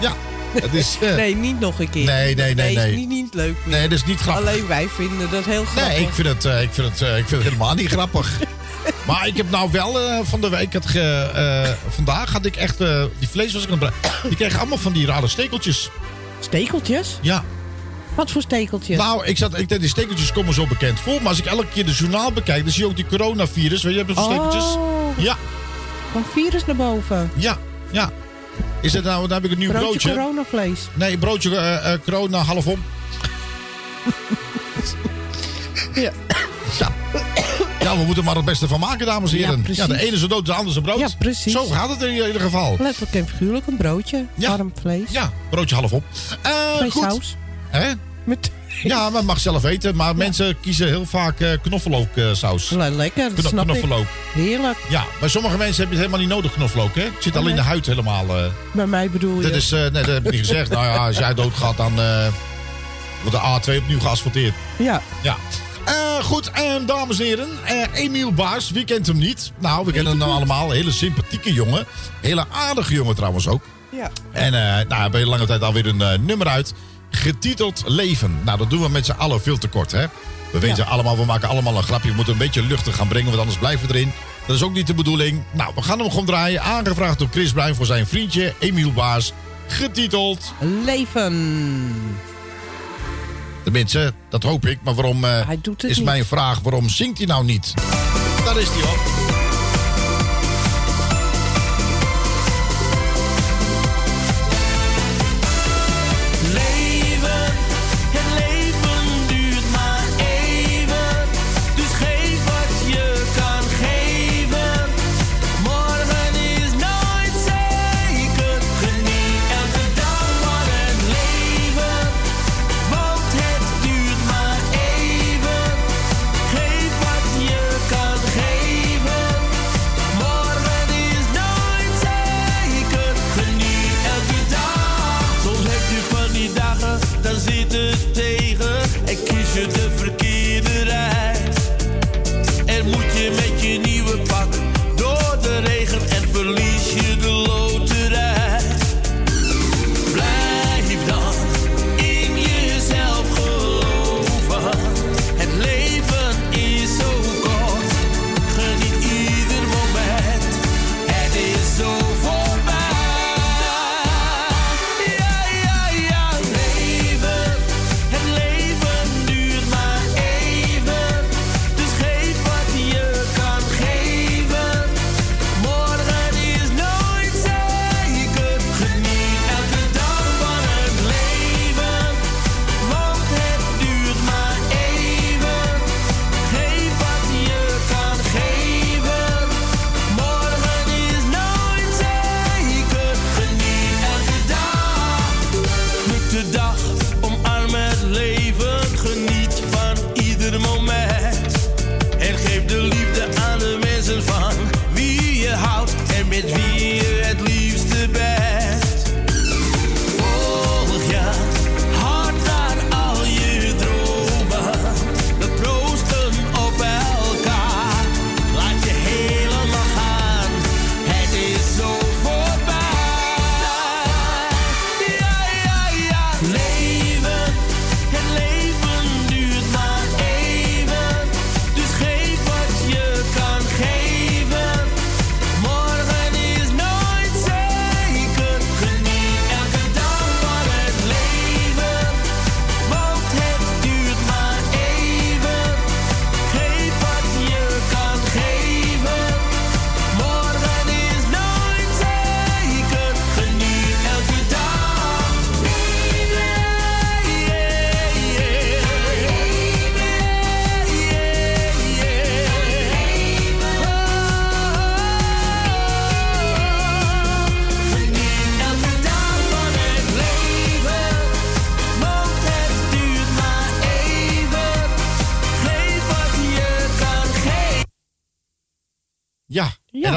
ja. Het is, eh, Nee, niet nog een keer. Nee, nee, nee, nee. is niet, niet leuk meer. Nee, dat is niet grappig. Alleen wij vinden dat heel grappig. Nee, ik vind het, ik vind het, ik vind het helemaal niet grappig. Maar ik heb nou wel van de week, het ge, vandaag had ik echt, die vlees was ik aan het. Die kregen allemaal van die rare stekeltjes. Stekeltjes? Ja. Wat voor stekeltjes? Nou, ik zat, ik denk, die stekeltjes komen zo bekend voor. Maar als ik elke keer de journaal bekijk, dan zie je ook die coronavirus. Weet je, hebt zo'n stekeltjes. Oh, Ja, van virus naar boven. ja, ja. Is het nou, dan heb ik een nieuw Broodje, broodje. coronavlees. Nee, broodje eh, corona half om. Ja. Ja. ja, we moeten er maar het beste van maken, dames en Ja, heren. precies. de ene is een dood, de andere is een brood. Ja, precies. Zo gaat het in ieder geval. Letterlijk en figuurlijk een broodje. Ja. Warm vlees. Ja, broodje half op. Eh, goed. saus. Hè? Met... Ja, maar mag zelf weten. Maar mensen kiezen heel vaak eh knoflooksaus. Le- Lekker, dat Kno- snap ik. knoflook. Heerlijk. Ja, bij sommige mensen heb je het helemaal niet nodig, knoflook. Hè? Het zit al in de huid helemaal. eh. Bij mij bedoel je. Dat is, eh, nee, dat heb ik niet gezegd. Nou ja, als jij doodgaat, dan eh, wordt de A2 opnieuw geasfalteerd. Ja. Ja. Goed, en dames en heren, Emiel Baars, wie kent hem niet? Nou, we kennen hem allemaal. Hele sympathieke jongen. Hele aardige jongen trouwens ook. Ja. En nou, bij lange tijd alweer een nummer uit. Getiteld Leven. Nou, dat doen we met z'n allen veel te kort, hè? We weten Ja. allemaal, we maken allemaal een grapje. We moeten een beetje luchtig gaan brengen, want anders blijven we erin. Dat is ook niet de bedoeling. Nou, we gaan hem gewoon draaien. Aangevraagd door Chris Bruin voor zijn vriendje Emiel Baars. Getiteld... Leven. Tenminste, dat hoop ik. Maar waarom eh, is niet. mijn vraag, waarom zingt hij nou niet? Daar is hij hoor.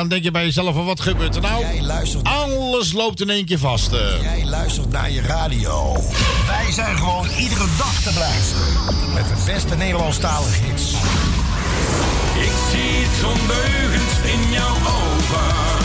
Dan denk je bij jezelf, van, wat gebeurt er nou? Alles loopt in één keer vast. eh. Jij luistert naar je radio. Wij zijn gewoon iedere dag te beluisteren. Met de beste Nederlandstalige hits. Ik zie het ondeugend in jouw ogen.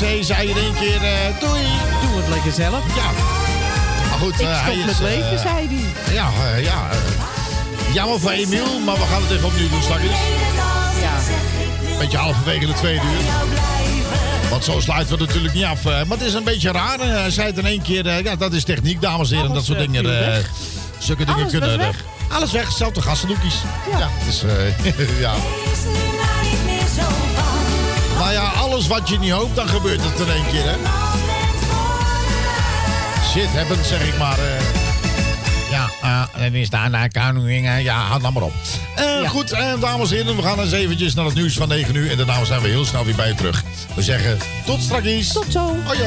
zee zei in één keer uh, doei. Doe het lekker zelf. Ja. Maar goed, ik uh, hij is, eh, met leven, zei hij. Ja, ja. jammer voor Emiel, maar we gaan het even opnieuw doen straks. Ja. Beetje halverwege de tweede uur. Want zo sluiten we natuurlijk niet af. Maar het is een beetje raar. Hij zei het in één keer, ja, dat is techniek, dames en heren. Dat soort dingen. Zulke dingen Alles kunnen. Weg. Alles weg, zelfde gastendoekjes. Ja. ja, dus, ja. alles wat je niet hoopt, dan gebeurt het in één keer, hè? Shit happens, zeg ik maar. Eh. Ja, eh, uh, het is daar naar Koning. Ja, haal dan maar op. Eh, goed, dames en heren, we gaan eens eventjes naar het nieuws van 9 uur. En daarna zijn we heel snel weer bij je terug. We zeggen tot straks. Tot zo. Hoi.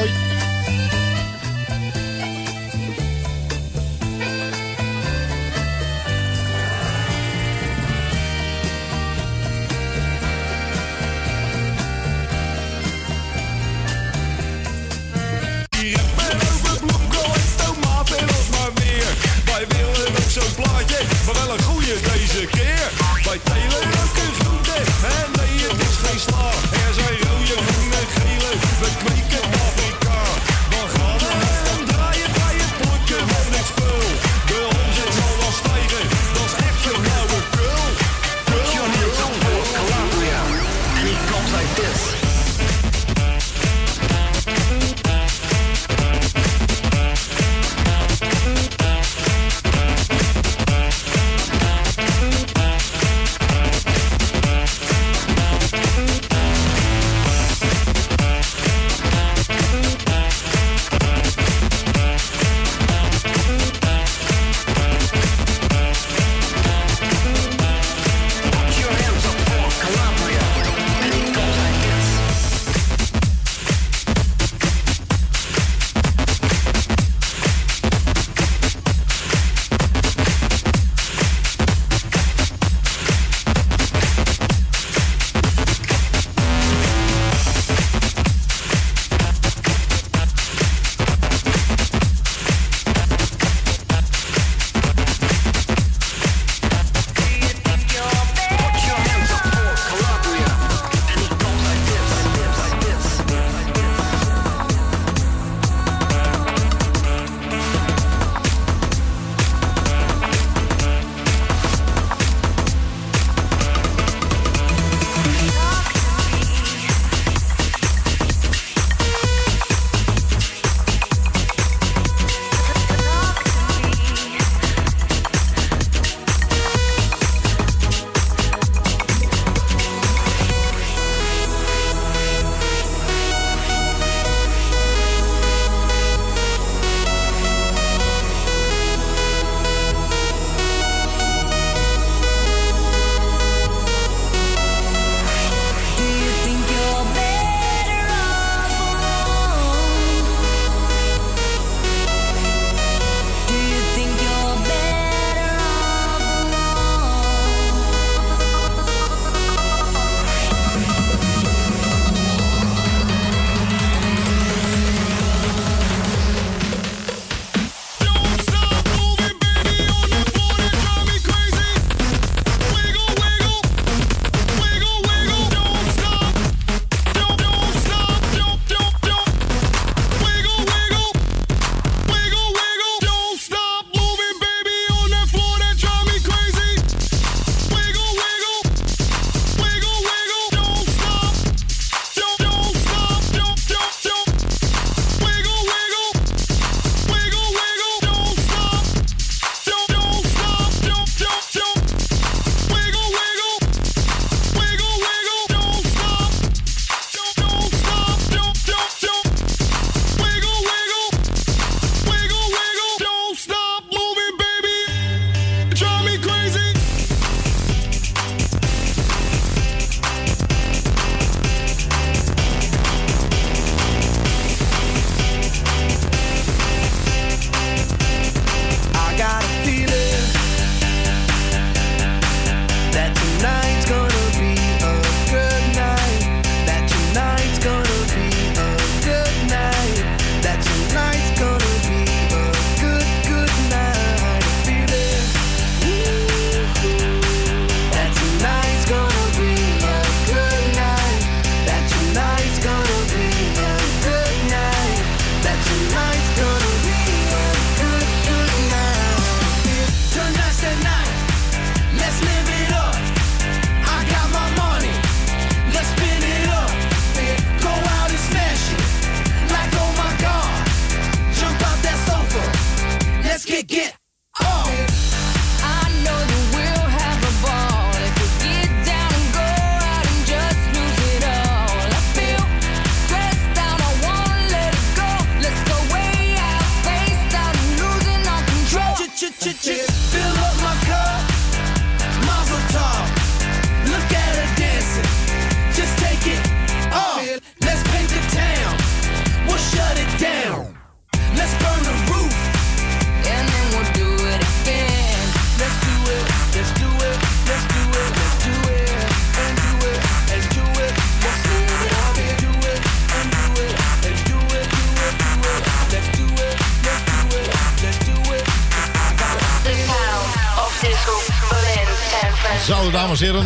tonight.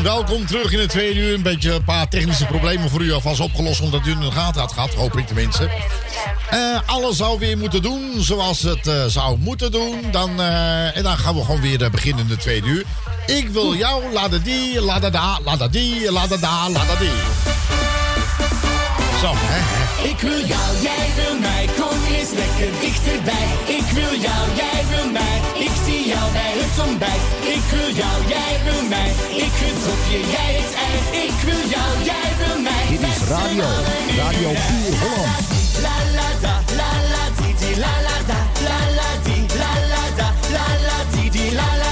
Welkom terug in het tweede uur. Een beetje een paar technische problemen voor u alvast opgelost, omdat u in de gaten had gehad, hoop ik tenminste. Eh, alles zou weer moeten doen zoals het eh, zou moeten doen. Dan, eh, en dan gaan we gewoon weer beginnen in de tweede uur. Ik wil jou, la da die, la da da, la da die, la da da, la da die. Zo, hè. Ik wil jou, jij wil mij, kom eens lekker dichterbij. Ik wil jou, jij wil mij, ik zie jou bij het ontbijt. Ik wil jou, jij wil mij, ik gedrop je, jij het ei. Ik wil jou, jij wil mij. Dit is radio, Radio Puur Holland. La la da, la la di di, la la da, la la di, la la da, la la di di, la la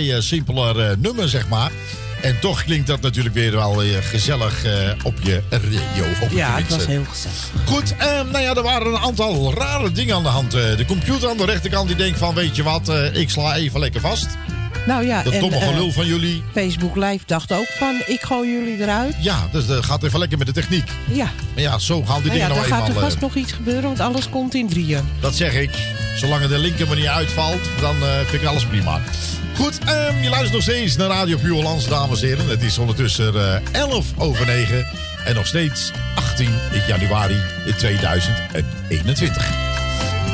vrij eh, simpeler eh, nummer, zeg maar. En toch klinkt dat natuurlijk weer wel eh, gezellig op je radio. Op Ja, het was heel gezellig. Goed, eh, nou ja, er waren een aantal rare dingen aan de hand. De computer aan de rechterkant die denkt van, weet je wat, ik sla even lekker vast. Nou ja, Dat domme gelul van jullie. Facebook Live dacht ook van, ik gooi jullie eruit. Ja, dus dat gaat even lekker met de techniek. Ja, Maar ja, zo gaan die nou ja, dingen dan nou gaat er eenmaal. vast nog iets gebeuren, want alles komt in drieën. Dat zeg ik. Zolang de linker me niet uitvalt, dan vind ik alles prima. Goed, ehm, je luistert nog steeds naar Radio Puur Hollands, dames en heren. Het is ondertussen 11 over 9 en nog steeds 18 januari 2021.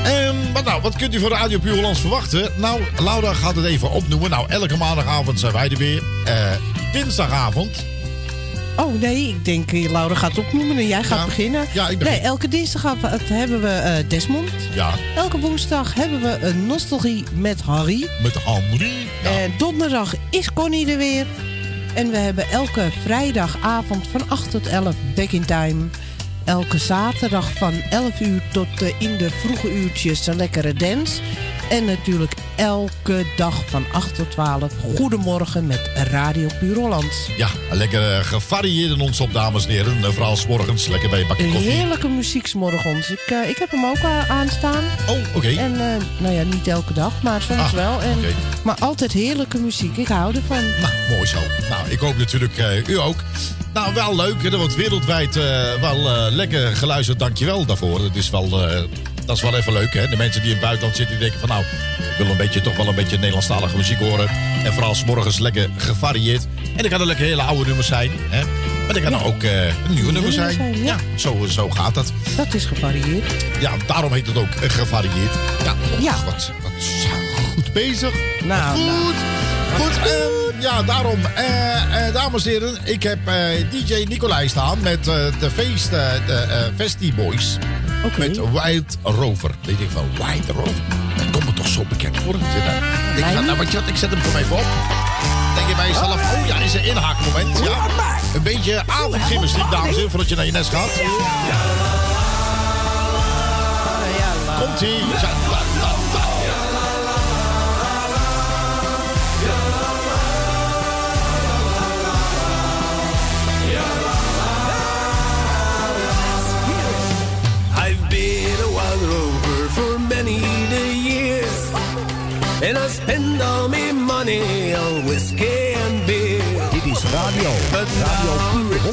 Ehm, wat, nou, wat kunt u van Radio Puur Hollands verwachten? Nou, Laura gaat het even opnoemen. Nou, elke maandagavond zijn wij er weer. Eh, dinsdagavond. Oh nee, ik denk eh, Laura gaat opnoemen en jij gaat Ja. beginnen. Ja, ik begin. Nee, elke dinsdagavond hebben we eh, Desmond. Ja, Elke woensdag hebben we een nostalgie met Harry. met Henry. Ja. En donderdag is Connie er weer. En we hebben elke vrijdagavond van 8 tot 11 back in time. Elke zaterdag van 11 uur tot eh, in de vroege uurtjes een lekkere dance. En natuurlijk elke dag van 8 tot 12. Goedemorgen met Radio Puur Holland. Ja, lekker eh, gevarieerde non-stop, dames en heren. Eh, Vooral 's morgens, lekker bij een bakje koffie. Heerlijke muziek morgens. Ik, eh, ik heb hem ook aanstaan. Oh, oké. En nou ja, niet elke dag, maar soms Ah, wel. En. Maar altijd heerlijke muziek. Ik hou ervan. Nou, mooi zo. Nou, ik hoop natuurlijk u ook. Nou, wel leuk. Er wordt wereldwijd wel lekker geluisterd. Dankjewel daarvoor. Het is wel, dat is wel even leuk, hè. De mensen die in het buitenland zitten, die denken van... nou, ik wil een beetje, toch wel een beetje Nederlandstalige muziek horen. En vooral 's morgens lekker gevarieerd. En er kan er lekker hele oude nummers zijn, hè. Maar er kan ook eh, een nieuwe nummer zijn. Ja, zo, zo gaat dat. Dat is gevarieerd. Ja, daarom heet het ook eh, gevarieerd. Ja, Ja. Wat, wat goed bezig. Nou, goed. Goed, ehm, ja, daarom. eh, dames en heren, ik heb DJ Nicolai staan met de feest, de Festi Boys. Met Wild Rover. Ik denk van, Wild Rover? Dat komt me toch zo bekend voor. Ik ga, nou, weet je wat, ik zet hem voor mij even op. Denk je bij jezelf, oh ja, is een inhaakmoment. Ja. Een beetje avondgymnastiek, dames en heren, voordat je naar je nest gaat. Komt-ie. Ja,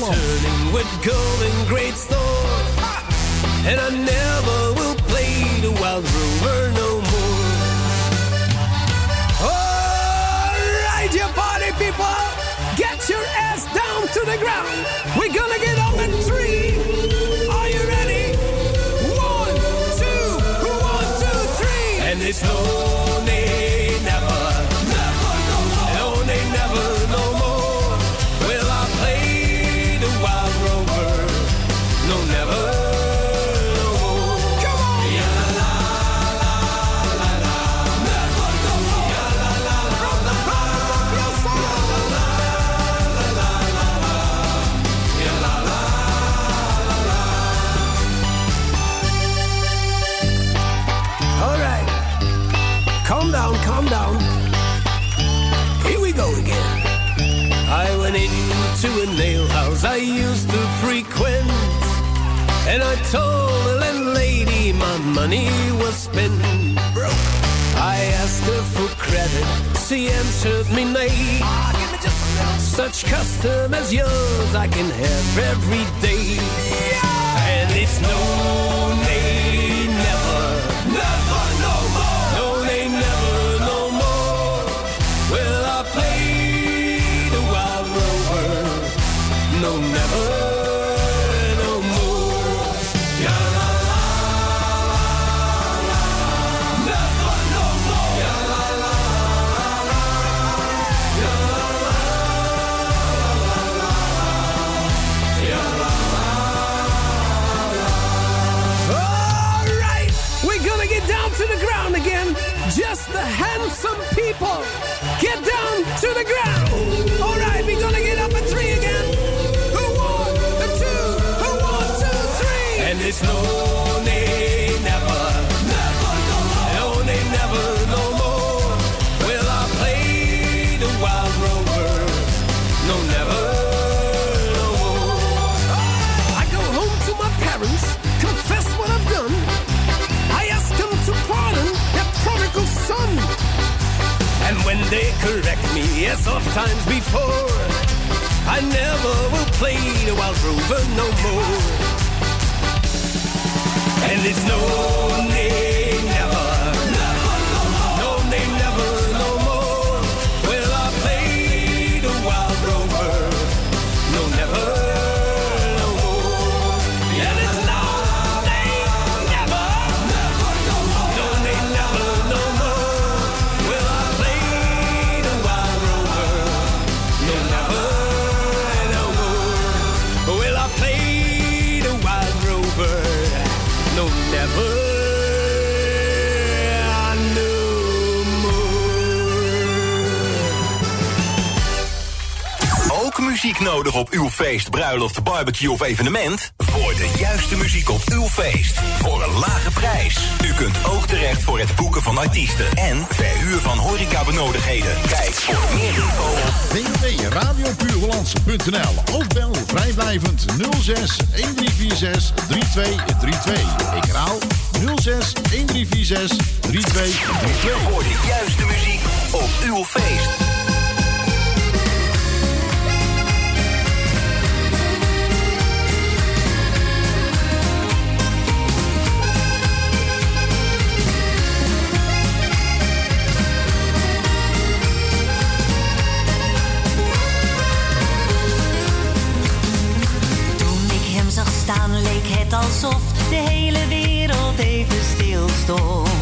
returning with gold and great store, and I never will play the wild rover no more. All right, you party people, get your ass down to the ground. We're gonna get up in three. Are you ready? One, two, one, two, three. And it's no, And I told the landlady my money was spent. Broke. I asked her for credit. She answered me nay. Ah, give me just a. Such custom as yours I can have every day. And it's no, nay, never. Never, they correct me, as oft times before, I never will play the wild rover no more. And it's no, nay, muziek nodig op uw feest, bruiloft, barbecue of evenement? Voor de juiste muziek op uw feest. Voor een lage prijs. U kunt ook terecht voor het boeken van artiesten. En verhuur van horecabenodigheden. Kijk voor meer info op www.radiopuurhollandse.nl Ook bel vrijblijvend 06 1346 3232. Ik herhaal 06 1346 3232. Voor de juiste muziek op uw feest. Alsof de hele wereld even stil stond.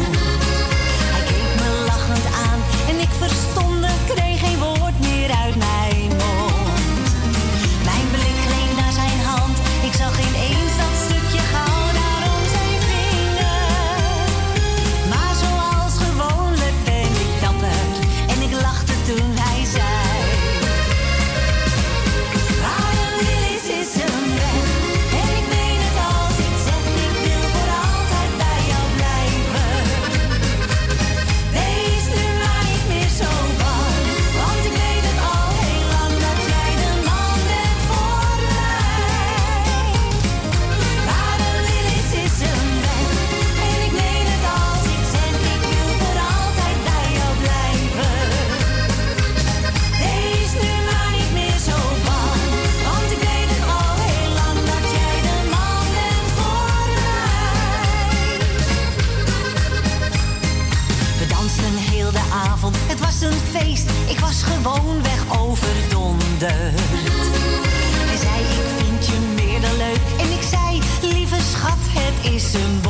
Hij zei, ik vind je meer dan leuk, en ik zei, lieve schat, het is een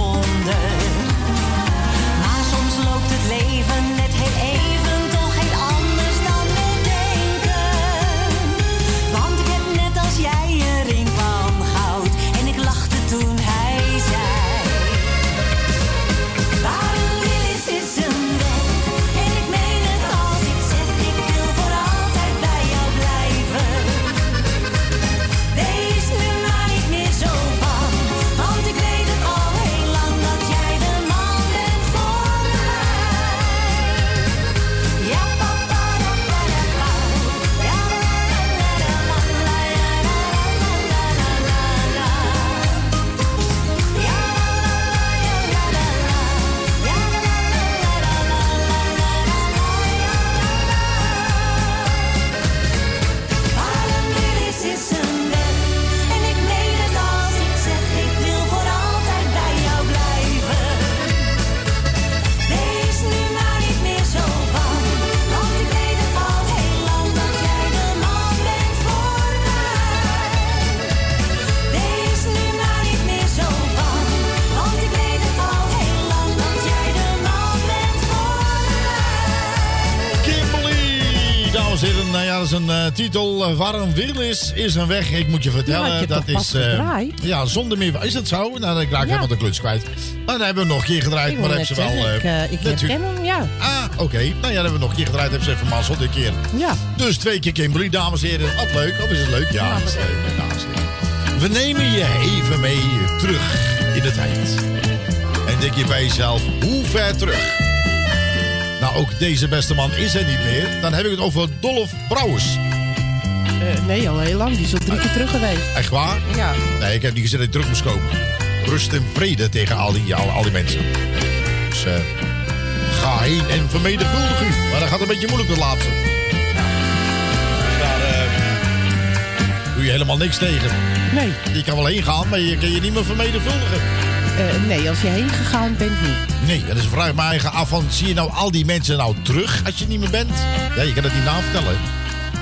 titel. eh, Waarom wil is, is een weg. Ik moet je vertellen, Ja, dat is... eh, ja, zonder meer... Is dat zo? Nou, ik raak helemaal de kluts kwijt. Maar dan hebben we nog een keer gedraaid. Ik maar hebben ze wel... zeggen, ik, ik herken hem, ja. Ah, oké. Nou ja, dan hebben we nog een keer gedraaid. Hebben ze even mazzel dit keer. Ja. Dus twee keer Kimberly, dames en heren. Wat leuk. Of is het leuk? Ja, het is leuk, dames en heren. We nemen je even mee terug in de tijd. En denk je bij jezelf, hoe ver terug? Nou, ook deze beste man is er niet meer. Dan heb ik het over Dolph Brouwers. Eh, nee, al heel lang. Die is al drie keer terug geweest. Echt waar? Ja. Nee, ik heb niet gezegd dat ik terug moest komen. Rust en vrede tegen al die, al, al die mensen. Dus eh, ga heen en vermenigvuldig u. Maar dat gaat een beetje moeilijk het laatste. Dus daar eh, doe je helemaal niks tegen. Nee. Je kan wel heen gaan, maar je kan je niet meer vermenigvuldigen. Nee, als je heen gegaan bent, niet. Nee, en dus vraag ik me eigen af van, zie je nou al die mensen nou terug als je niet meer bent? Ja, je kan het niet navertellen.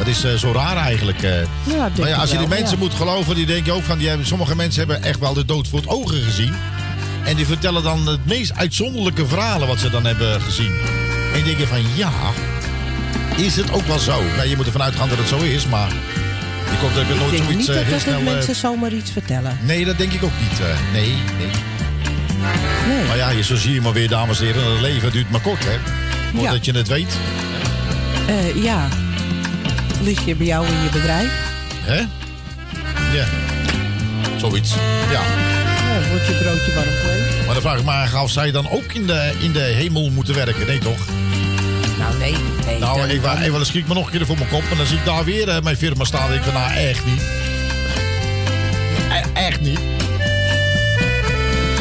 Dat is eh, zo raar eigenlijk. eh. maar ja, als je die wel, mensen ja. moet geloven, die denken ook van, die hebben, sommige mensen hebben echt wel de dood voor het ogen gezien. En die vertellen dan het meest uitzonderlijke verhalen wat ze dan hebben gezien. En je denkt van, ja, is het ook wel zo? Nou, je moet ervan uitgaan dat het zo is, maar je komt er Ik nooit denk zoiets niet eh, dat, dat snel... mensen zomaar iets vertellen. Nee, dat denk ik ook niet. eh. nee, nee. Maar ja, je- zo zie je maar weer, dames en heren. Het leven duurt maar kort, hè. Voordat je het weet. Eh, ja. Lig je bij jou in je bedrijf? hè? Ja. Zoiets. Ja. Ja, wordt je broodje warm gelegen. Maar dan vraag ik me af of zij dan ook in de, in de hemel moeten werken. Nee, toch? Nou, nee. nee Nou, dan- ik, wa- wel eens schiet me nog een keer voor mijn kop. En dan zie ik daar weer eh, mijn firma staan. En ik van, nou, echt niet. E- echt niet.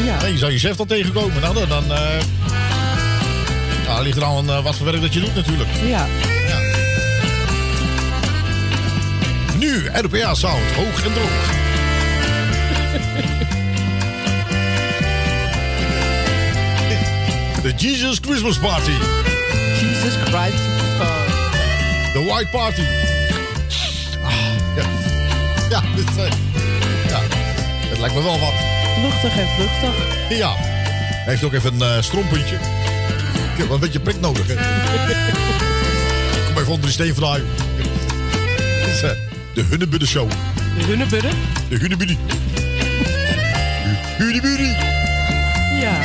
Ja. Nee, je zou jezelf dan tegenkomen. Nou, dan... dan eh, nou, ligt er aan eh, wat voor werk dat je doet natuurlijk. Ja. Nu, RPA Sound, hoog en droog. De Jesus Christmas Party. Jesus Christ. De White Party. Ah, ja. Ja, dit, eh, ja, het lijkt me wel wat. Luchtig en vluchtig. Ja. Hij heeft ook even een stroompuntje. Ik heb wel een beetje prik nodig. Hè. Kom even onder die steen eh, de Hunnebudde Show. De Hunnebudde? De Hunnebudde. Hunnebudde. Ja.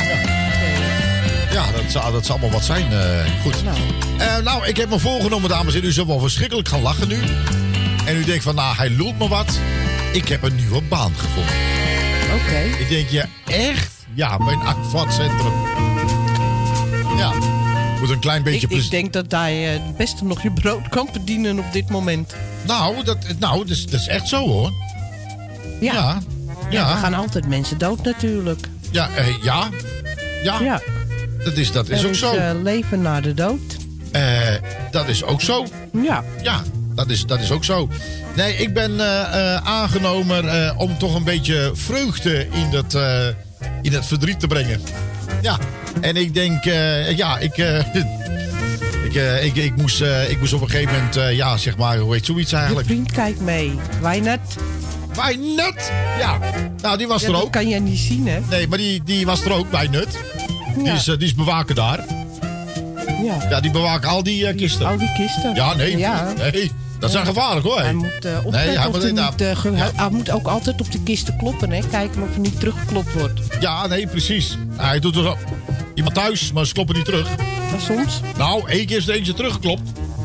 Ja, dat zou, dat zou allemaal wat zijn. eh, goed. Nou. nou, ik heb me voorgenomen, dames en heren. U zult wel verschrikkelijk gaan lachen nu. En u denkt van, nou, hij lult me wat. Ik heb een nieuwe baan gevonden. Oké. Ik denk, ja, echt? Ja, bij een aquatcentrum. Ja, moet een klein beetje... Ik, ik denk dat hij eh, het beste nog je brood kan verdienen op dit moment. Nou, dat, nou dat, is, dat is echt zo, hoor. Ja. Ja. Ja, er gaan altijd mensen dood natuurlijk. Ja, eh, ja. Ja. Ja. Dat is, dat is er ook zo. eh, leven na de dood. Eh, dat is ook zo. Ja. Ja, dat is, dat is ook zo. Nee, ik ben eh, aangenomen om toch een beetje vreugde in dat, in het verdriet te brengen. Ja, en ik denk, ja, ik, ik, eh, ik, ik, moest, eh, ik moest op een gegeven moment, eh, ja, zeg maar, hoe heet zoiets Je eigenlijk? vriend kijkt mee. Wijnat. Wijnut? Ja, nou, die was Ja, er dat ook. kan jij niet zien, hè? Nee, maar die, die was er ook, Wijnut. Die, Ja. is, die is bewaken daar. Ja. Ja, die bewaken al die kisten. Al die kisten. Ja, nee. Ja. nee dat zijn gevaarlijk hoor. Hij moet, opletten Nee, hij moet- niet, hij, moet ook altijd op de kisten kloppen, hè? Kijken of er niet teruggeklopt wordt. Ja, nee, precies. Hij doet er. Iemand thuis, maar ze kloppen niet terug. Soms. Nou, één keer is er eentje teruggeklopt.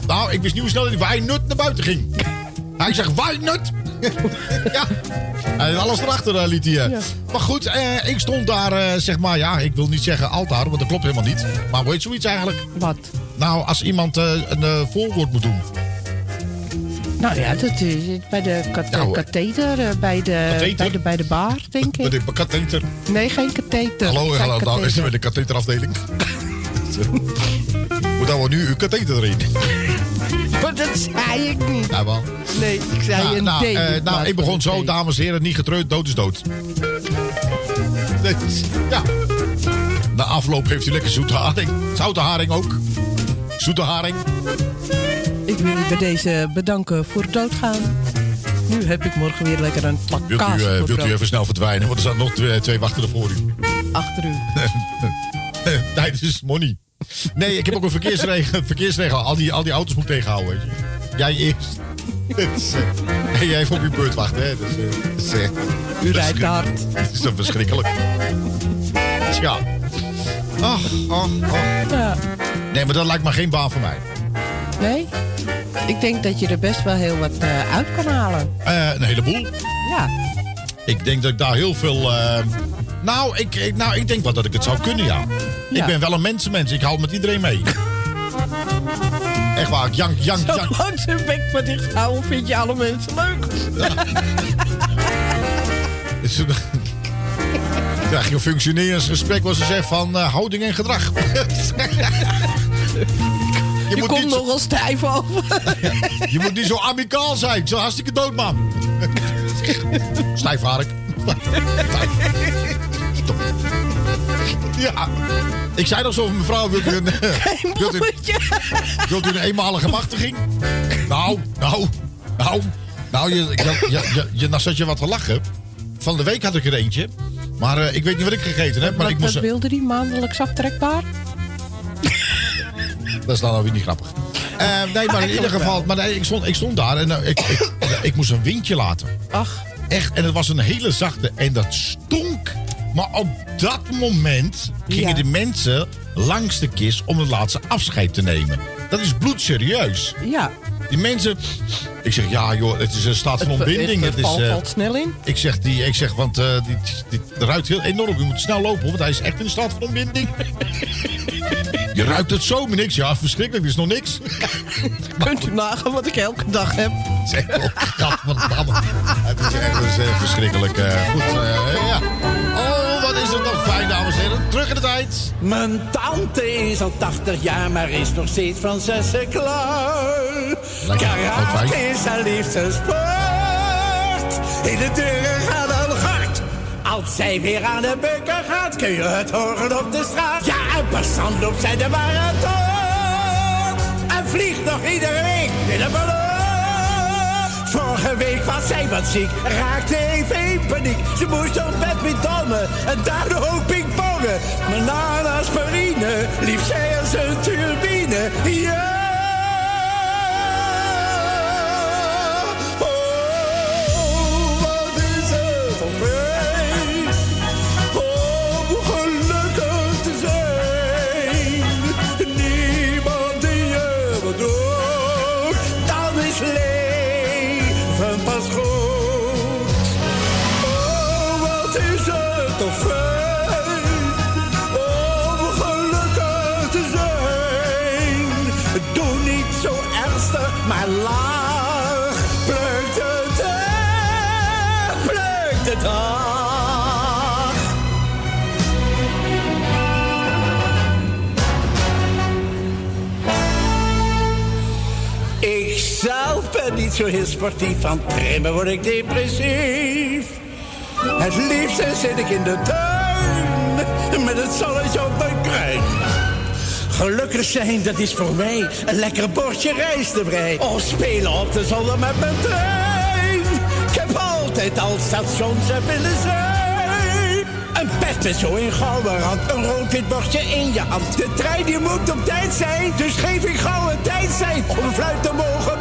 Nou, ik wist niet hoe snel die Wijnut naar buiten ging. Hij zegt, Wijnut! ja. En alles erachter eh, liet hij. eh. Maar goed, eh, ik stond daar, eh, zeg maar, ja, ik wil niet zeggen altaar, want dat klopt helemaal niet. Maar hoe heet zoiets eigenlijk? Wat? Nou, als iemand eh, een eh, voorwoord moet doen. Nou ja, dat is bij de kat- Nou, katheter, bij, de, Katheter? bij, de, bij de bar, denk ik. de katheter. Nee, geen katheter. Hallo, hallo, nou is het bij de katheterafdeling. Moet dan wel nu uw katheter erin? Maar dat zei ik niet. Ja, wel. Nee, ik zei nou, een nou, eh, nou, ik begon zo, dames en heren, niet getreurd, dood is dood. Dus, ja. Na afloop heeft u lekker zoete haring. Zoute haring ook. Zoete haring. Ik wil u bij deze bedanken voor het doodgaan. Nu heb ik morgen weer lekker een plak Wilt u, eh, wilt u even snel verdwijnen? Want er staan nog twee, twee wachten voor u. Achter u. dat is money. Nee, ik heb ook een verkeersregel. verkeersregel. Al, die, al die auto's moet tegenhouden, weet je. Jij eerst. Dus, eh, en jij even op je beurt wachten, hè. Dus, eh, dus, eh, U rijdt hard. Het is dan verschrikkelijk. Tja. Ach, ach, ach. Ja. Nee, maar dat lijkt me geen baan voor mij. Nee? Ik denk dat je er best wel heel wat uit kan halen. Een heleboel. Ja. Ik denk dat ik daar heel veel... nou, ik, ik, nou, ik denk wel dat ik het zou kunnen, ja. Ja. Ik ben wel een mensenmens. Ik hou met iedereen mee. Echt waar, ik jank, jank, Zo jank. lang zijn bek maar dicht houden vind je alle mensen leuk. Dan krijg je een functioneringsgesprek waar ze zegt van eh, houding en gedrag. Je, moet komt nogal stijf over. Je moet niet zo amicaal zijn. Zo hartstikke dood, man. Stijf Ja. Ik zei nog zo, mevrouw, wilt u een, wilt u, wilt u een eenmalige machtiging? Nou, nou, nou. Nou, je, je, je, je, nou zat je wat te lachen. Van de week had ik er eentje. Maar eh, ik weet niet wat ik gegeten heb. Maar wat, ik moest... wat wilde die maandelijks aftrekbaar? Dat is dan alweer niet grappig. Eh, nee, maar in ieder geval, maar nee, ik, stond, ik stond daar en eh, ik, ik, ik moest een windje laten. Ach. Echt, en het was een hele zachte en dat stonk. Maar op dat moment gingen Ja. de mensen langs de kist om het laatste afscheid te nemen. Dat is bloedserieus. Ja. Die mensen... Ik zeg, ja joh, het is een staat van Het- ontbinding. het Het is, valt- eh, valt snel in. Ik zeg, die, ik zeg want eh die, die, die ruikt heel enorm. U moet snel lopen, want hij is echt in een staat van ontbinding. Je ruikt het zo. Ik zeg, Ja, verschrikkelijk, er is nog niks. Kunt u nagaan wat ik elke dag heb? Zeg, oh, gadverdamme. Het is echt het is, eh, verschrikkelijk. goed, ja. Oh, wat is het nog fijn, dames en heren. Terug in de tijd. Mijn tante is al 80 jaar, maar is nog steeds van zessen klaar. Karate is haar liefste sport. In de deuren gaat een hart. Als zij weer aan de beuken gaat, kun je het horen op de straat. Ja, en passant loopt zij de marathon. En vliegt nog iedere week in een ballon. Vorige week was zij wat ziek, raakte even in paniek. Ze moest op badmintonnen en daardoor ook pingpongen. Maar na een aspirine liep zij als een turbine. Zo heel sportief. Van trimmen word ik depressief. Het liefst zit ik in de tuin. Met het zonnetje op mijn kruin. Gelukkig zijn, dat is voor mij een lekker bordje rijst erbij. Of spelen op de zolder met mijn trein. Ik heb altijd al stations en willen zijn. Een pet met zo in gouden rand, een rood-wit bordje in je hand. De trein die moet op tijd zijn, dus geef ik gauw een tijd zijn. Om fluit te mogen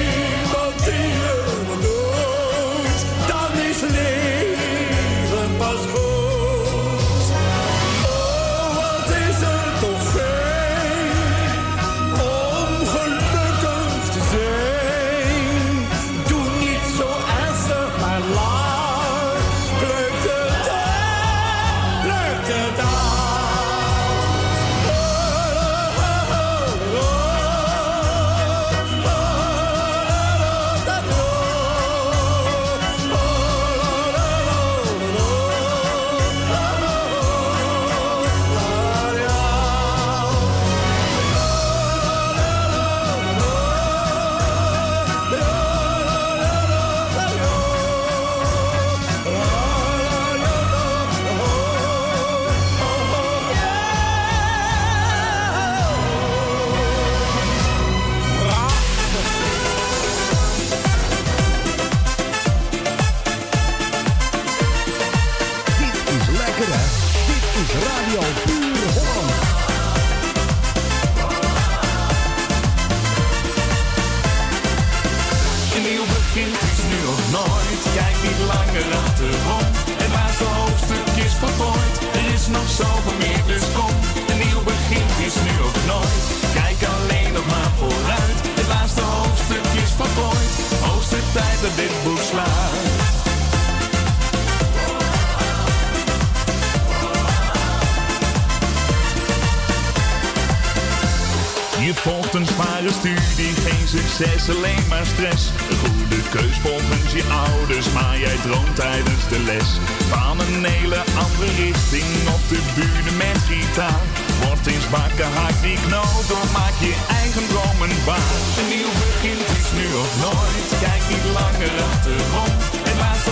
succes, alleen maar stress. Een goede keus volgens je ouders, maar jij droomt tijdens de les. Van een hele andere richting op de bühne met gitaar. Word eens bakken, haak die knoop door, maak je eigen dromen waar. Een nieuw begin is nu of nooit, kijk niet langer achterom. Laatste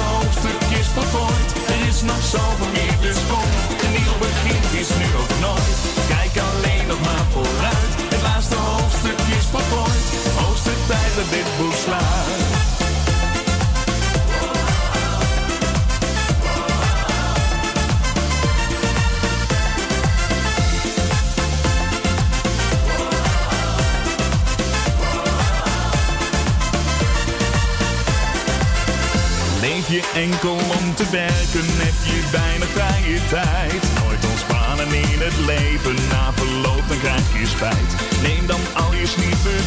te werken, heb je weinig vrije tijd. Nooit ontspannen in het leven, na verloop dan krijg je spijt. Neem dan al je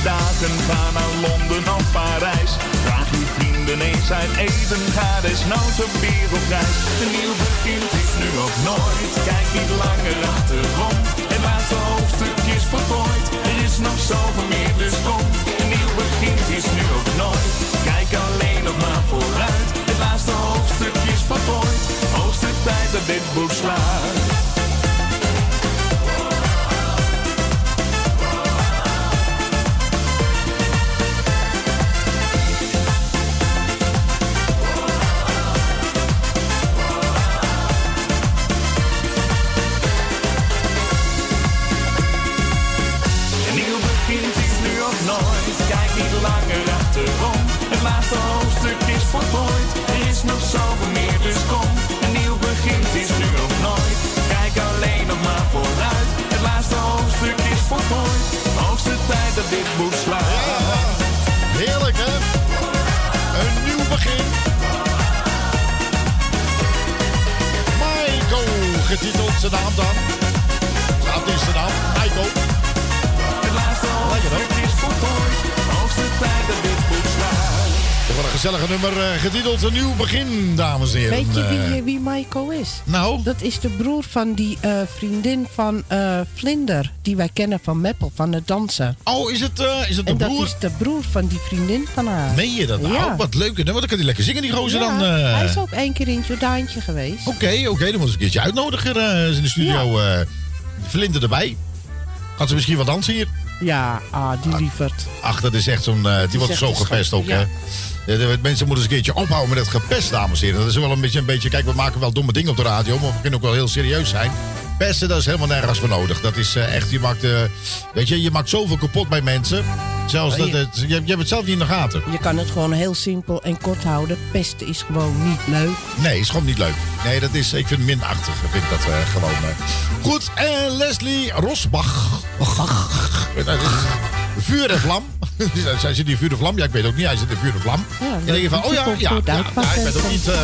dagen, ga naar Londen of Parijs. Vraag je vrienden eens uit eten, ga desnoods op wereldreis. Een nieuw begin is nu of nooit, kijk niet langer achterom. Het laatste hoofdstuk is voltooid, er is nog zoveel meer, dus kom. Een nieuw begin is nu dit boek slaat. Gezellige nummer, eh, getiteld Een nieuw begin, dames en heren. Weet je Eh, wie, wie Michael is? Nou? Dat is de broer van die eh, vriendin van eh, Vlinder. Die wij kennen van Meppel, van het dansen. Oh, is het, eh, is het de en broer? dat is de broer van die vriendin van haar. Meen je dat nou? Ja. Wat leuk. hè? Want dan kan hij lekker zingen, die gozer Ja, dan. eh. Hij is ook één keer in Jordaantje geweest. Oké, oké, dan moet ik een keertje uitnodigen eh, in de studio. eh Vlinder erbij. Gaat ze misschien wat dansen hier? Ja, ah, die lieverd. Ach, dat is echt zo'n... eh, die wordt zo gepest ook, ja. hè? Mensen moeten eens een keertje ophouden met het gepest, dames en heren. Dat is wel een beetje, een beetje... Kijk, we maken wel domme dingen op de radio, maar we kunnen ook wel heel serieus zijn. Pesten, dat is helemaal nergens voor nodig. Dat is eh, echt... Je maakt, eh, weet je, je maakt zoveel kapot bij mensen. Zelfs, dat, Ja. dat- je, je hebt het zelf niet in de gaten. Je kan het gewoon heel simpel en kort houden. Pesten is gewoon niet leuk. Nee, is gewoon niet leuk. Nee, dat is, ik vind het minachtig. Ik vind dat eh, gewoon... Goed, en Leslie Rosbach. Dat is Vuur en vlam. Zij zit in vuur en vlam? Ja, ik weet ook niet. Hij zit in vuur en vlam. Ja, en dan denk je van, oh ja, ja, ja, ik weet ook niet... eh,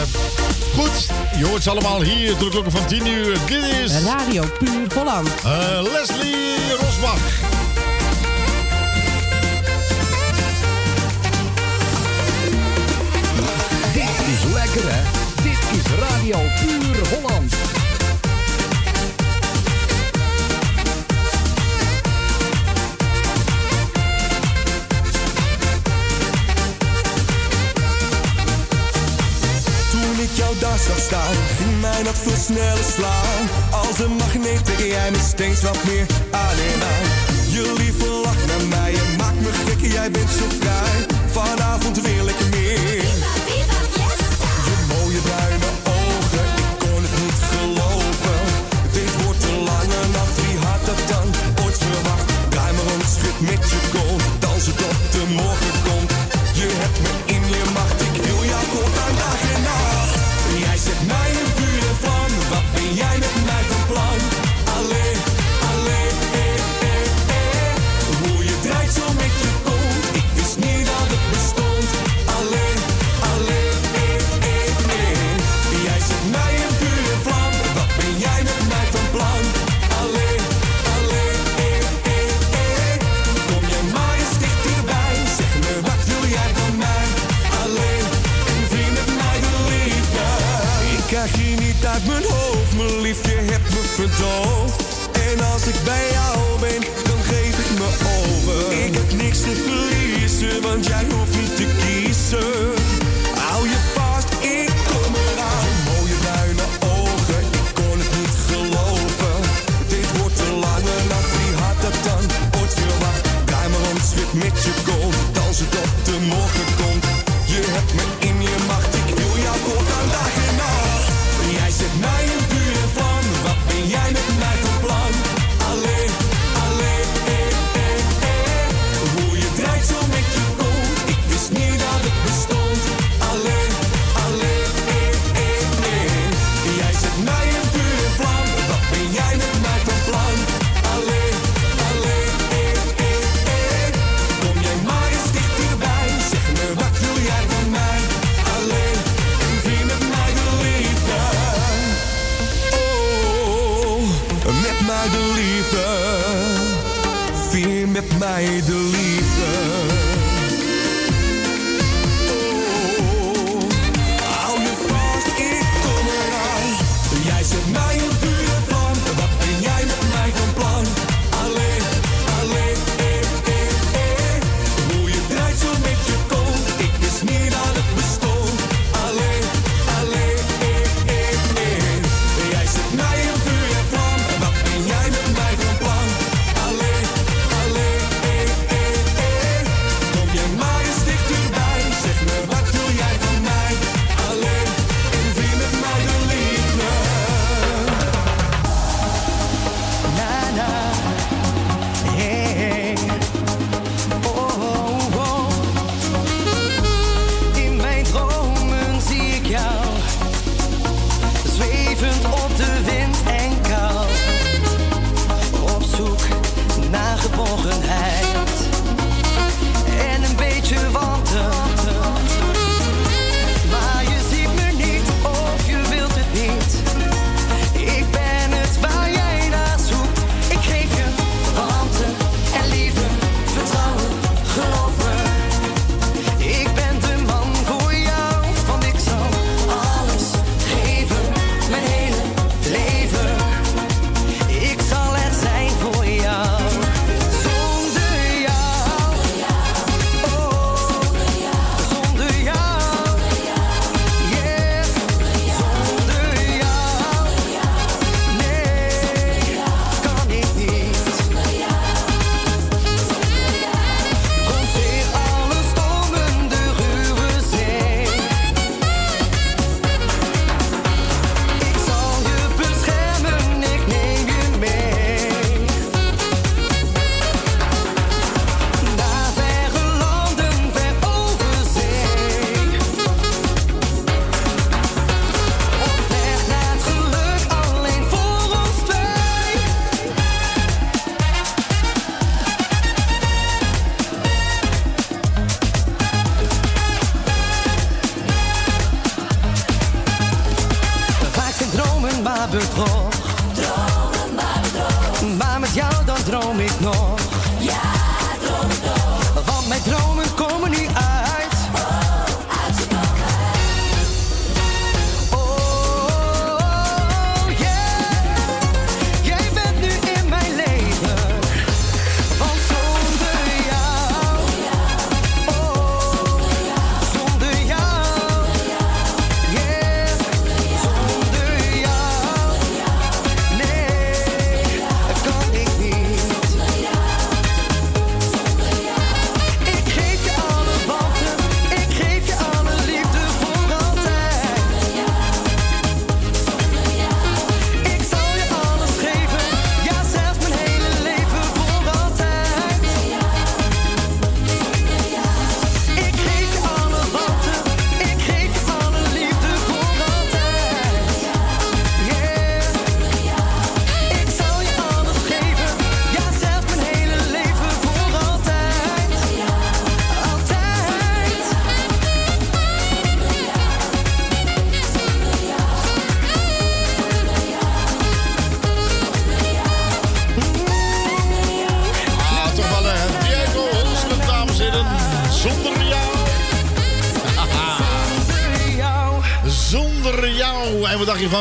goed, je hoort ze allemaal hier de klokken van 10 uur. Dit is... Radio Puur Holland. eh, Leslie Rosbach. Dit is lekker hè. Dit is Radio Puur Holland. Daar zag staan, ging mij nog veel sneller slaan. Als een magneet trek jij me steeds wat meer aan en aan.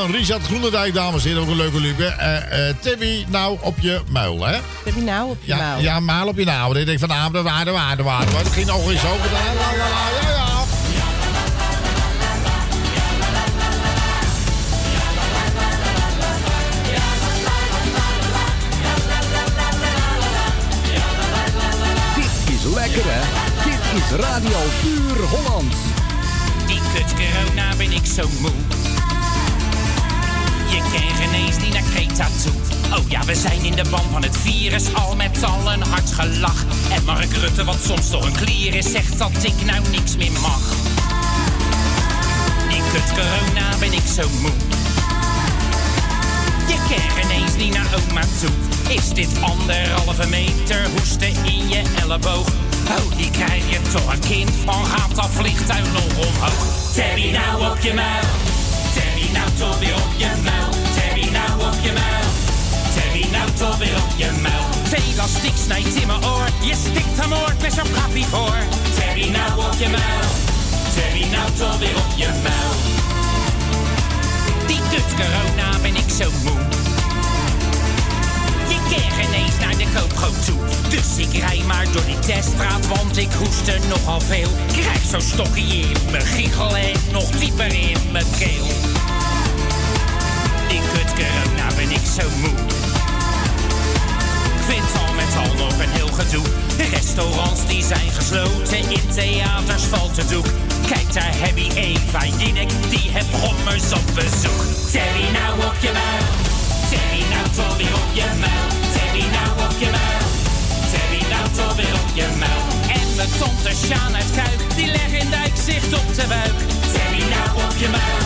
van Richard Groenendijk, dames en heren. Ook een leuke luke. Uh, uh, eh, Timmy, nou op je muil, hè? Timmy, nou op je muil. Ja, maar op je naam. Ik denk van, vanavond, de waarde, waarde, waarde. Dat ging nog eens over. Dit is ja, ja. lekker hè? Dit is Radio Puur Holland. Die kut corona ben ik zo moe. Ker, ineens die naar Kreta toe. Oh ja, we zijn in de ban van het virus, al met al een hard gelach. En Mark Rutte, wat soms toch een klier is, zegt dat ik nou niks meer mag. Ik het corona ben ik zo moe. Je kan ineens niet naar oma toe. Is dit anderhalve meter hoesten in je elleboog? Oh, die krijg je toch een kind van, gaat dat vliegtuig nog omhoog? Terry nou op je muil. Terry nou weer op je muil. Terry nou op je muil. Terry nou weer op je muil. Veel elastiek snijdt in mijn oor. Je stikt hem oor, best zo'n happy voor. Terry nou op je muil. Terry nou weer op je muil. Die kut corona ben ik zo moe. Je keer ineens naar de koopgoot toe. Dus ik rij maar door die teststraat, want ik hoest er nogal veel. Krijg zo'n stokje in mijn giegel en nog dieper in mijn keel. Die kut corona ben ik zo moe. Ik vind al met al nog een heel gedoe. Restaurants die zijn gesloten, in theaters valt het doek. Kijk daar heb je Eva Jinek, die heb brommers op bezoek. Terry nou op je muil, Terry nou toch weer op je muil. Terry nou op je muil, Terry nou toch weer op je muil. En mijn tante Sjaan uit Kuik, die legt in dijk zicht op de buik. Terry nou op je muil,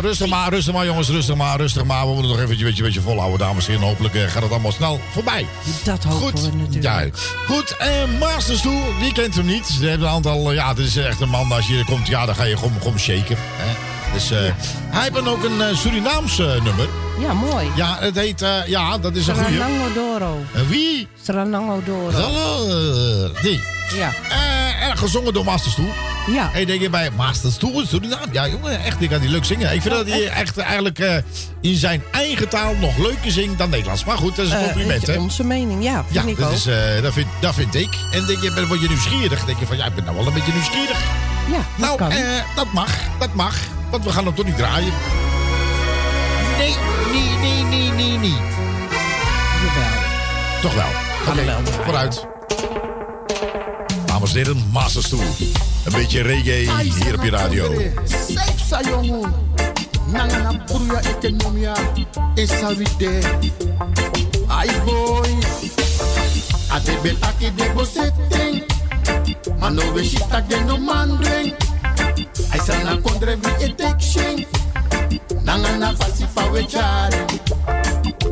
Rustig maar, rustig maar jongens, rustig maar, rustig maar. We moeten nog even een beetje, beetje volhouden, dames en heren. Hopelijk eh, gaat het allemaal snel voorbij. Dat hopen Goed, we natuurlijk. ja. Goed, eh, Masters wie kent hem niet? Ze hebben een aantal, eh, ja, dit is echt een man, als je er komt, ja, dan ga je gewoon, gewoon shaken. Hè? Dus hij heeft dan ook een Surinaams nummer. Ja, mooi. Ja, het heet, ja, dat is een goeie. Stranango Doro. Wie? Stranango Doro. Uh, die. Ja. En gezongen door Masters. Ja. En denk je bij Masters toe, Suriname. Ja, jongen, echt, die kan die leuk zingen. Ik vind dat hij echt eigenlijk eh, in zijn eigen taal nog leuker zingt dan Nederlands. Maar goed, dat is een Eh, compliment, hè? Onze mening, ja. Vind Ja, ik dat, ook. is, eh, dat, vind, dat vind ik. En denk je, dan word je nieuwsgierig. Dan denk je van, ja, ik ben nou wel een beetje nieuwsgierig. Ja, dat nou, kan. dat mag, dat mag. Want we gaan hem toch niet draaien. Nee, nee, nee, nee, nee, nee. Jawel. Toch wel. Gaan we Oké, draaien. vooruit. Dames en heren, Masters toe. Een beetje reggae hier op je radio. Nangana puruya ekonomia Esavide Ay boy. Ade ben aki de bosetting Mano we shita de no mandring Ay sana kondre vi etekshin Nangana fasi fa we chare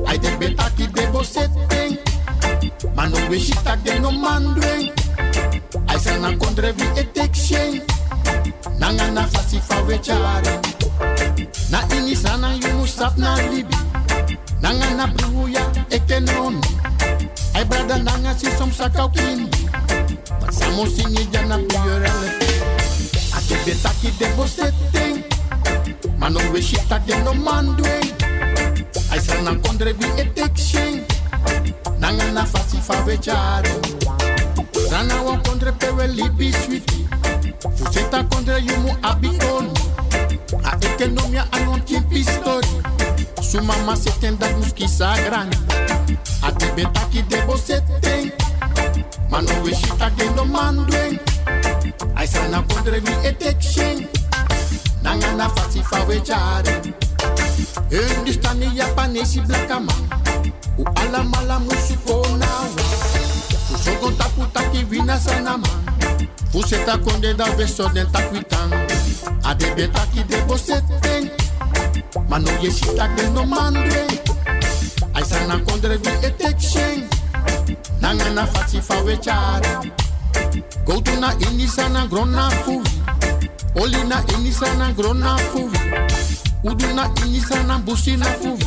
Ay de no mandring Ay sana kondre vi etekshin Nanga na fasi fa wechare Na ini sana you musap na libi. Nanga na bruya ekonomi Ay brada nanga si som sakau kindi But samo singi jana piyerele Ake betaki de bosetting Mano we shita de no mandwe. Ay sana kondre vi etekshin Nanga na fasi fa wechare Sana wa kondre pewe libi sweetie Fuseta kondre yumu abi onu A ekonomia anon kimpi story Su mama se tenda muski sagrani A te betaki de boseteng Mano we shita de no mandweng Ay sana kondre vi etekshen Nanga na fasi fa we jare Hindustani Japanese black man U ala mala musuko nawa Fusogon tapu taki vina sana man Fuseta konde da beso den takwitang Ade betaki de boseteng Mano ye shita de no mandre. Ay sana kondre vi etekshen Nanga na fasi fa we chare Go to na ini sana grona fuvi Oli na ini sana grona fuvi Udu na ini sana busi na fuvi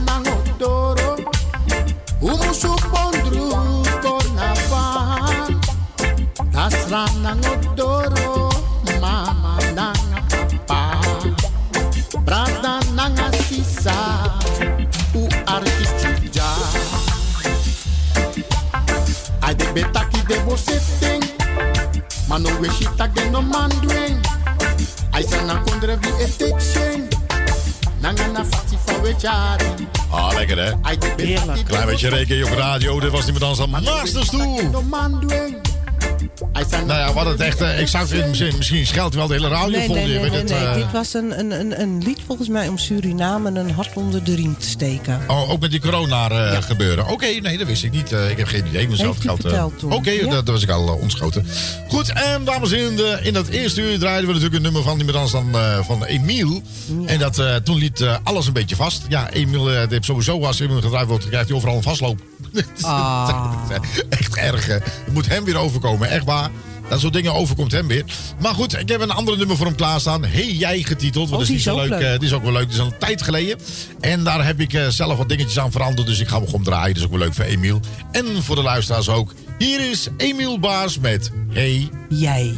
Umu supondru konavan. Nasrana ngodoro. Mama nanga papa. Brada nanga sisa. U artisti ja. Ade betaki de bosetting. Mano we shitak de no man dweng. Aisa na kondre vi etek Ah, lekker hè? Heerlijk. Klein beetje rekenen op radio. Dit was niemand anders dan Masters toe. Nou ja, wat het echt... eh, Ik zou het misschien, misschien scheldt wel de hele radio Nee, vol. nee, nee, nee, het, nee. eh. Dit was een, een, een, een lied volgens mij om Suriname een hart onder de riem te steken. Oh, ook met die corona eh, gebeuren. Oké, nee, dat wist ik niet. Ik heb geen idee. Mezelf Heeft u geld. Oké, Ja. dat, dat was ik al ontschoten. Goed, en dames en heren, de- in dat eerste uur draaiden we natuurlijk een nummer van niemand anders dan van Emiel. En dat, toen liet alles een beetje vast. Ja, Emiel die heeft sowieso als Emiel gedraaid wordt, krijgt hij overal een vastloop. Ah. echt erg. hè. Het moet hem weer overkomen, echt waar. Dat soort dingen overkomt hem weer. Maar goed, ik heb een andere nummer voor hem klaarstaan. Hey jij getiteld. Want Oh, dat is niet zo is ook leuk. leuk. eh, is ook wel leuk. Die is al een tijd geleden. En daar heb ik eh, zelf wat dingetjes aan veranderd. Dus ik ga hem gewoon draaien. Dat is ook wel leuk voor Emiel. En voor de luisteraars ook. Hier is Emiel Baars met Hey Jij.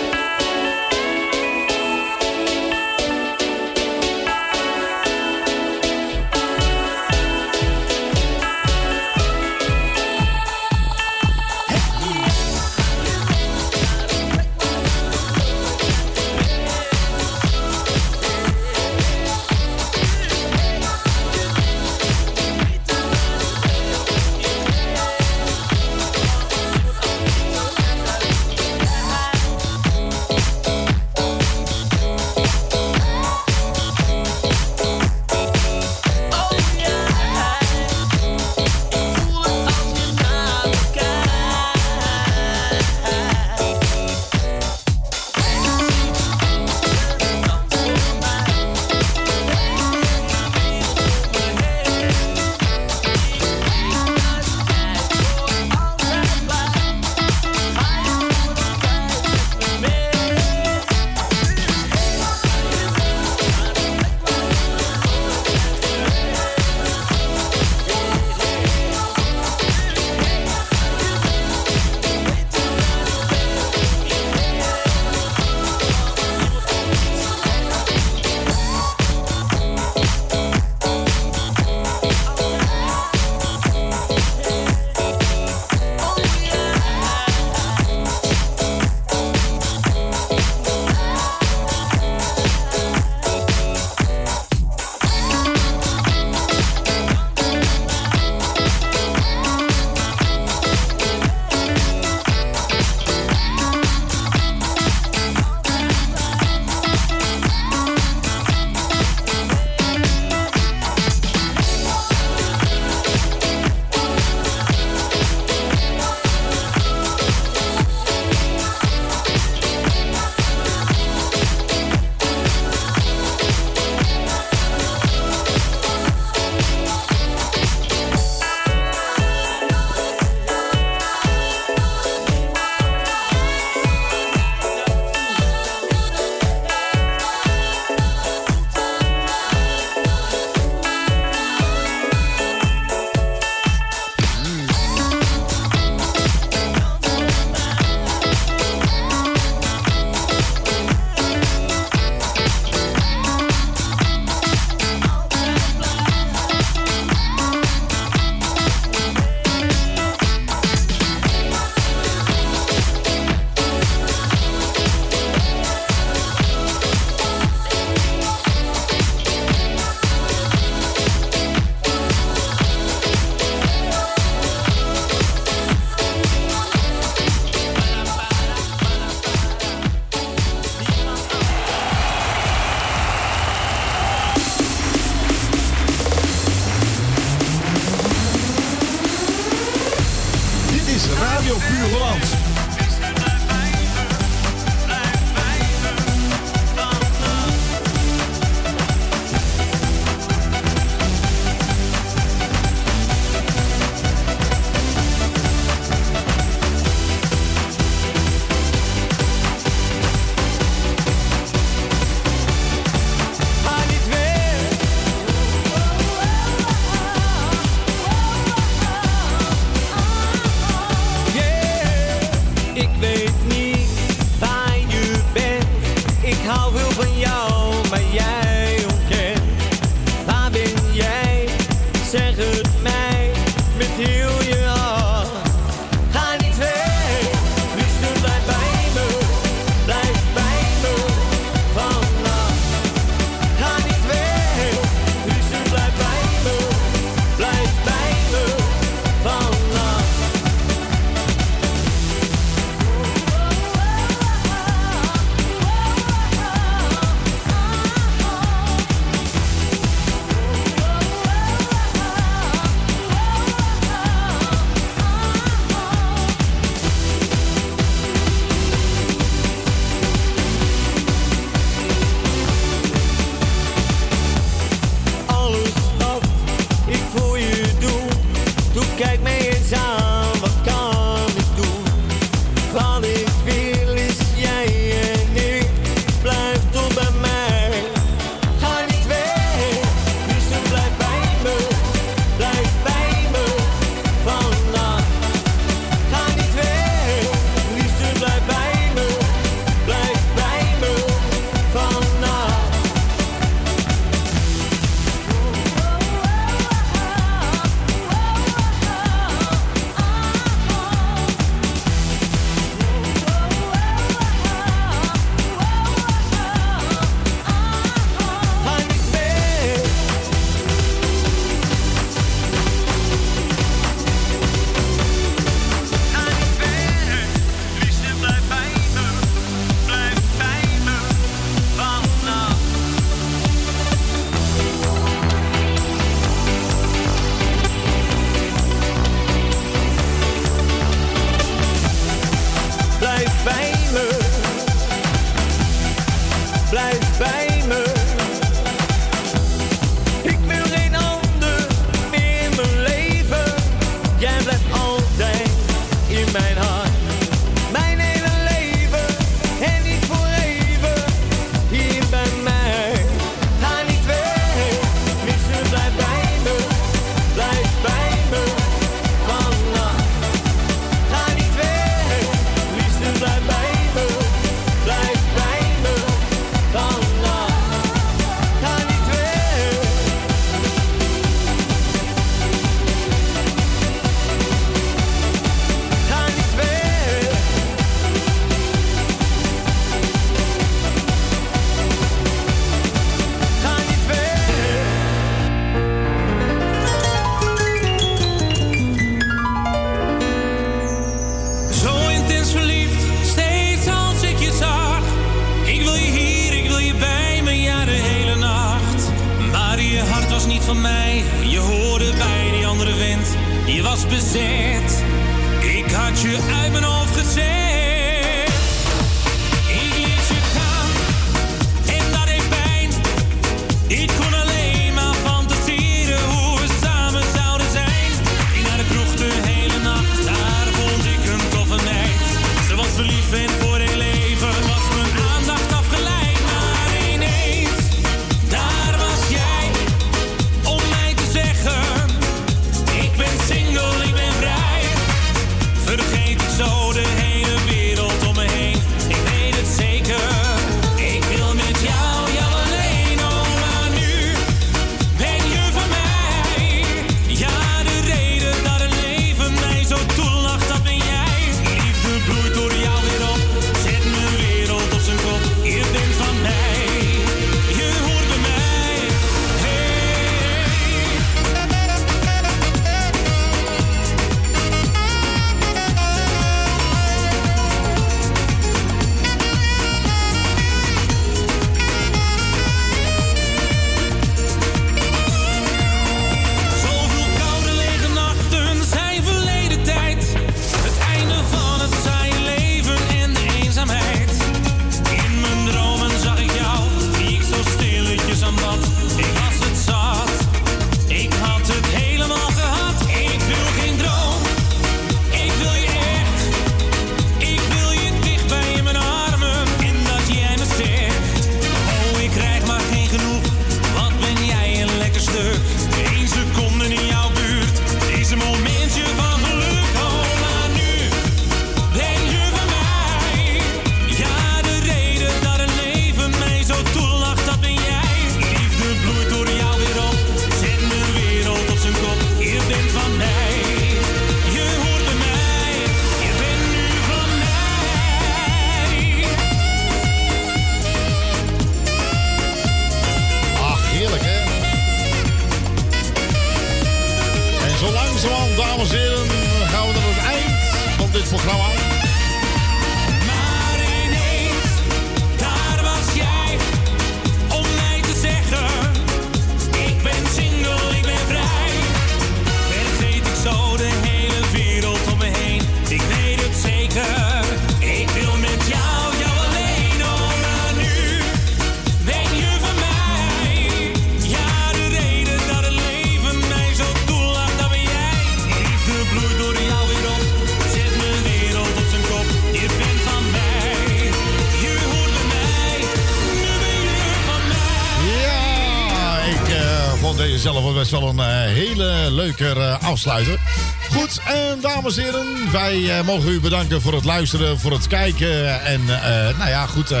Goed, en dames en heren, wij eh, mogen u bedanken voor het luisteren, voor het kijken. En eh, nou ja, goed, eh,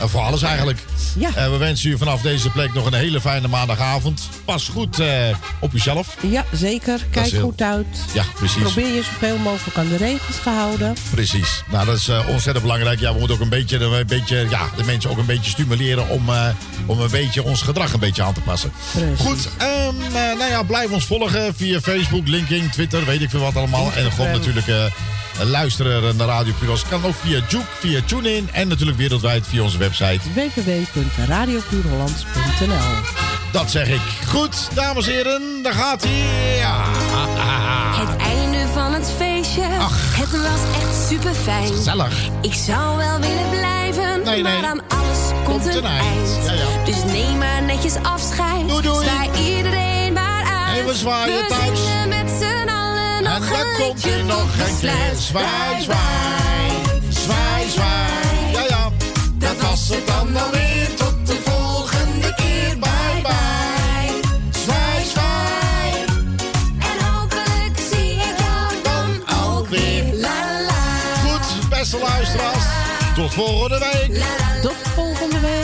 voor alles eigenlijk. Ja. We wensen u vanaf deze plek nog een hele fijne maandagavond. Pas goed op uzelf. Ja, zeker. Kijk heel- goed uit. Ja, precies. Probeer je zoveel mogelijk aan de regels te houden. Precies. Nou, dat is ontzettend belangrijk. Ja, we moeten ook een beetje, een beetje ja, de mensen ook een beetje stimuleren om, om een beetje ons gedrag een beetje aan te passen. Precies. Goed, ehm, eh, nou ja, blijf ons volgen via Facebook, LinkedIn, Twitter, weet ik veel wat allemaal. En gewoon natuurlijk eh, luisteren naar Radio Puros. Kan ook via Juke, via TuneIn en natuurlijk wereldwijd via onze website. www.radiopuurhollands.nl Dat zeg ik. Goed, dames en heren, daar gaat hij. Ja. Het einde van het feestje. Het was echt super fijn. Gezellig. Ik zou wel willen blijven, Nee, nee. maar aan komt, een, eind. Ja, ja. Dus neem maar netjes afscheid. Doei, doei. Zwaai iedereen maar uit. En we zwaaien thuis. zingen met z'n allen En nog dan een komt liedje er nog tot een keer. besluit. Zwaai, zwaai. Zwaai, zwaai. Ja, ja. Dat was het dan alweer. Tot de volgende keer. Bye, bye. Zwaai, zwaai. En hopelijk zie ik jou dan ook weer. La la. Goed, beste luisteraars. Tot volgende week. Tot volgende week.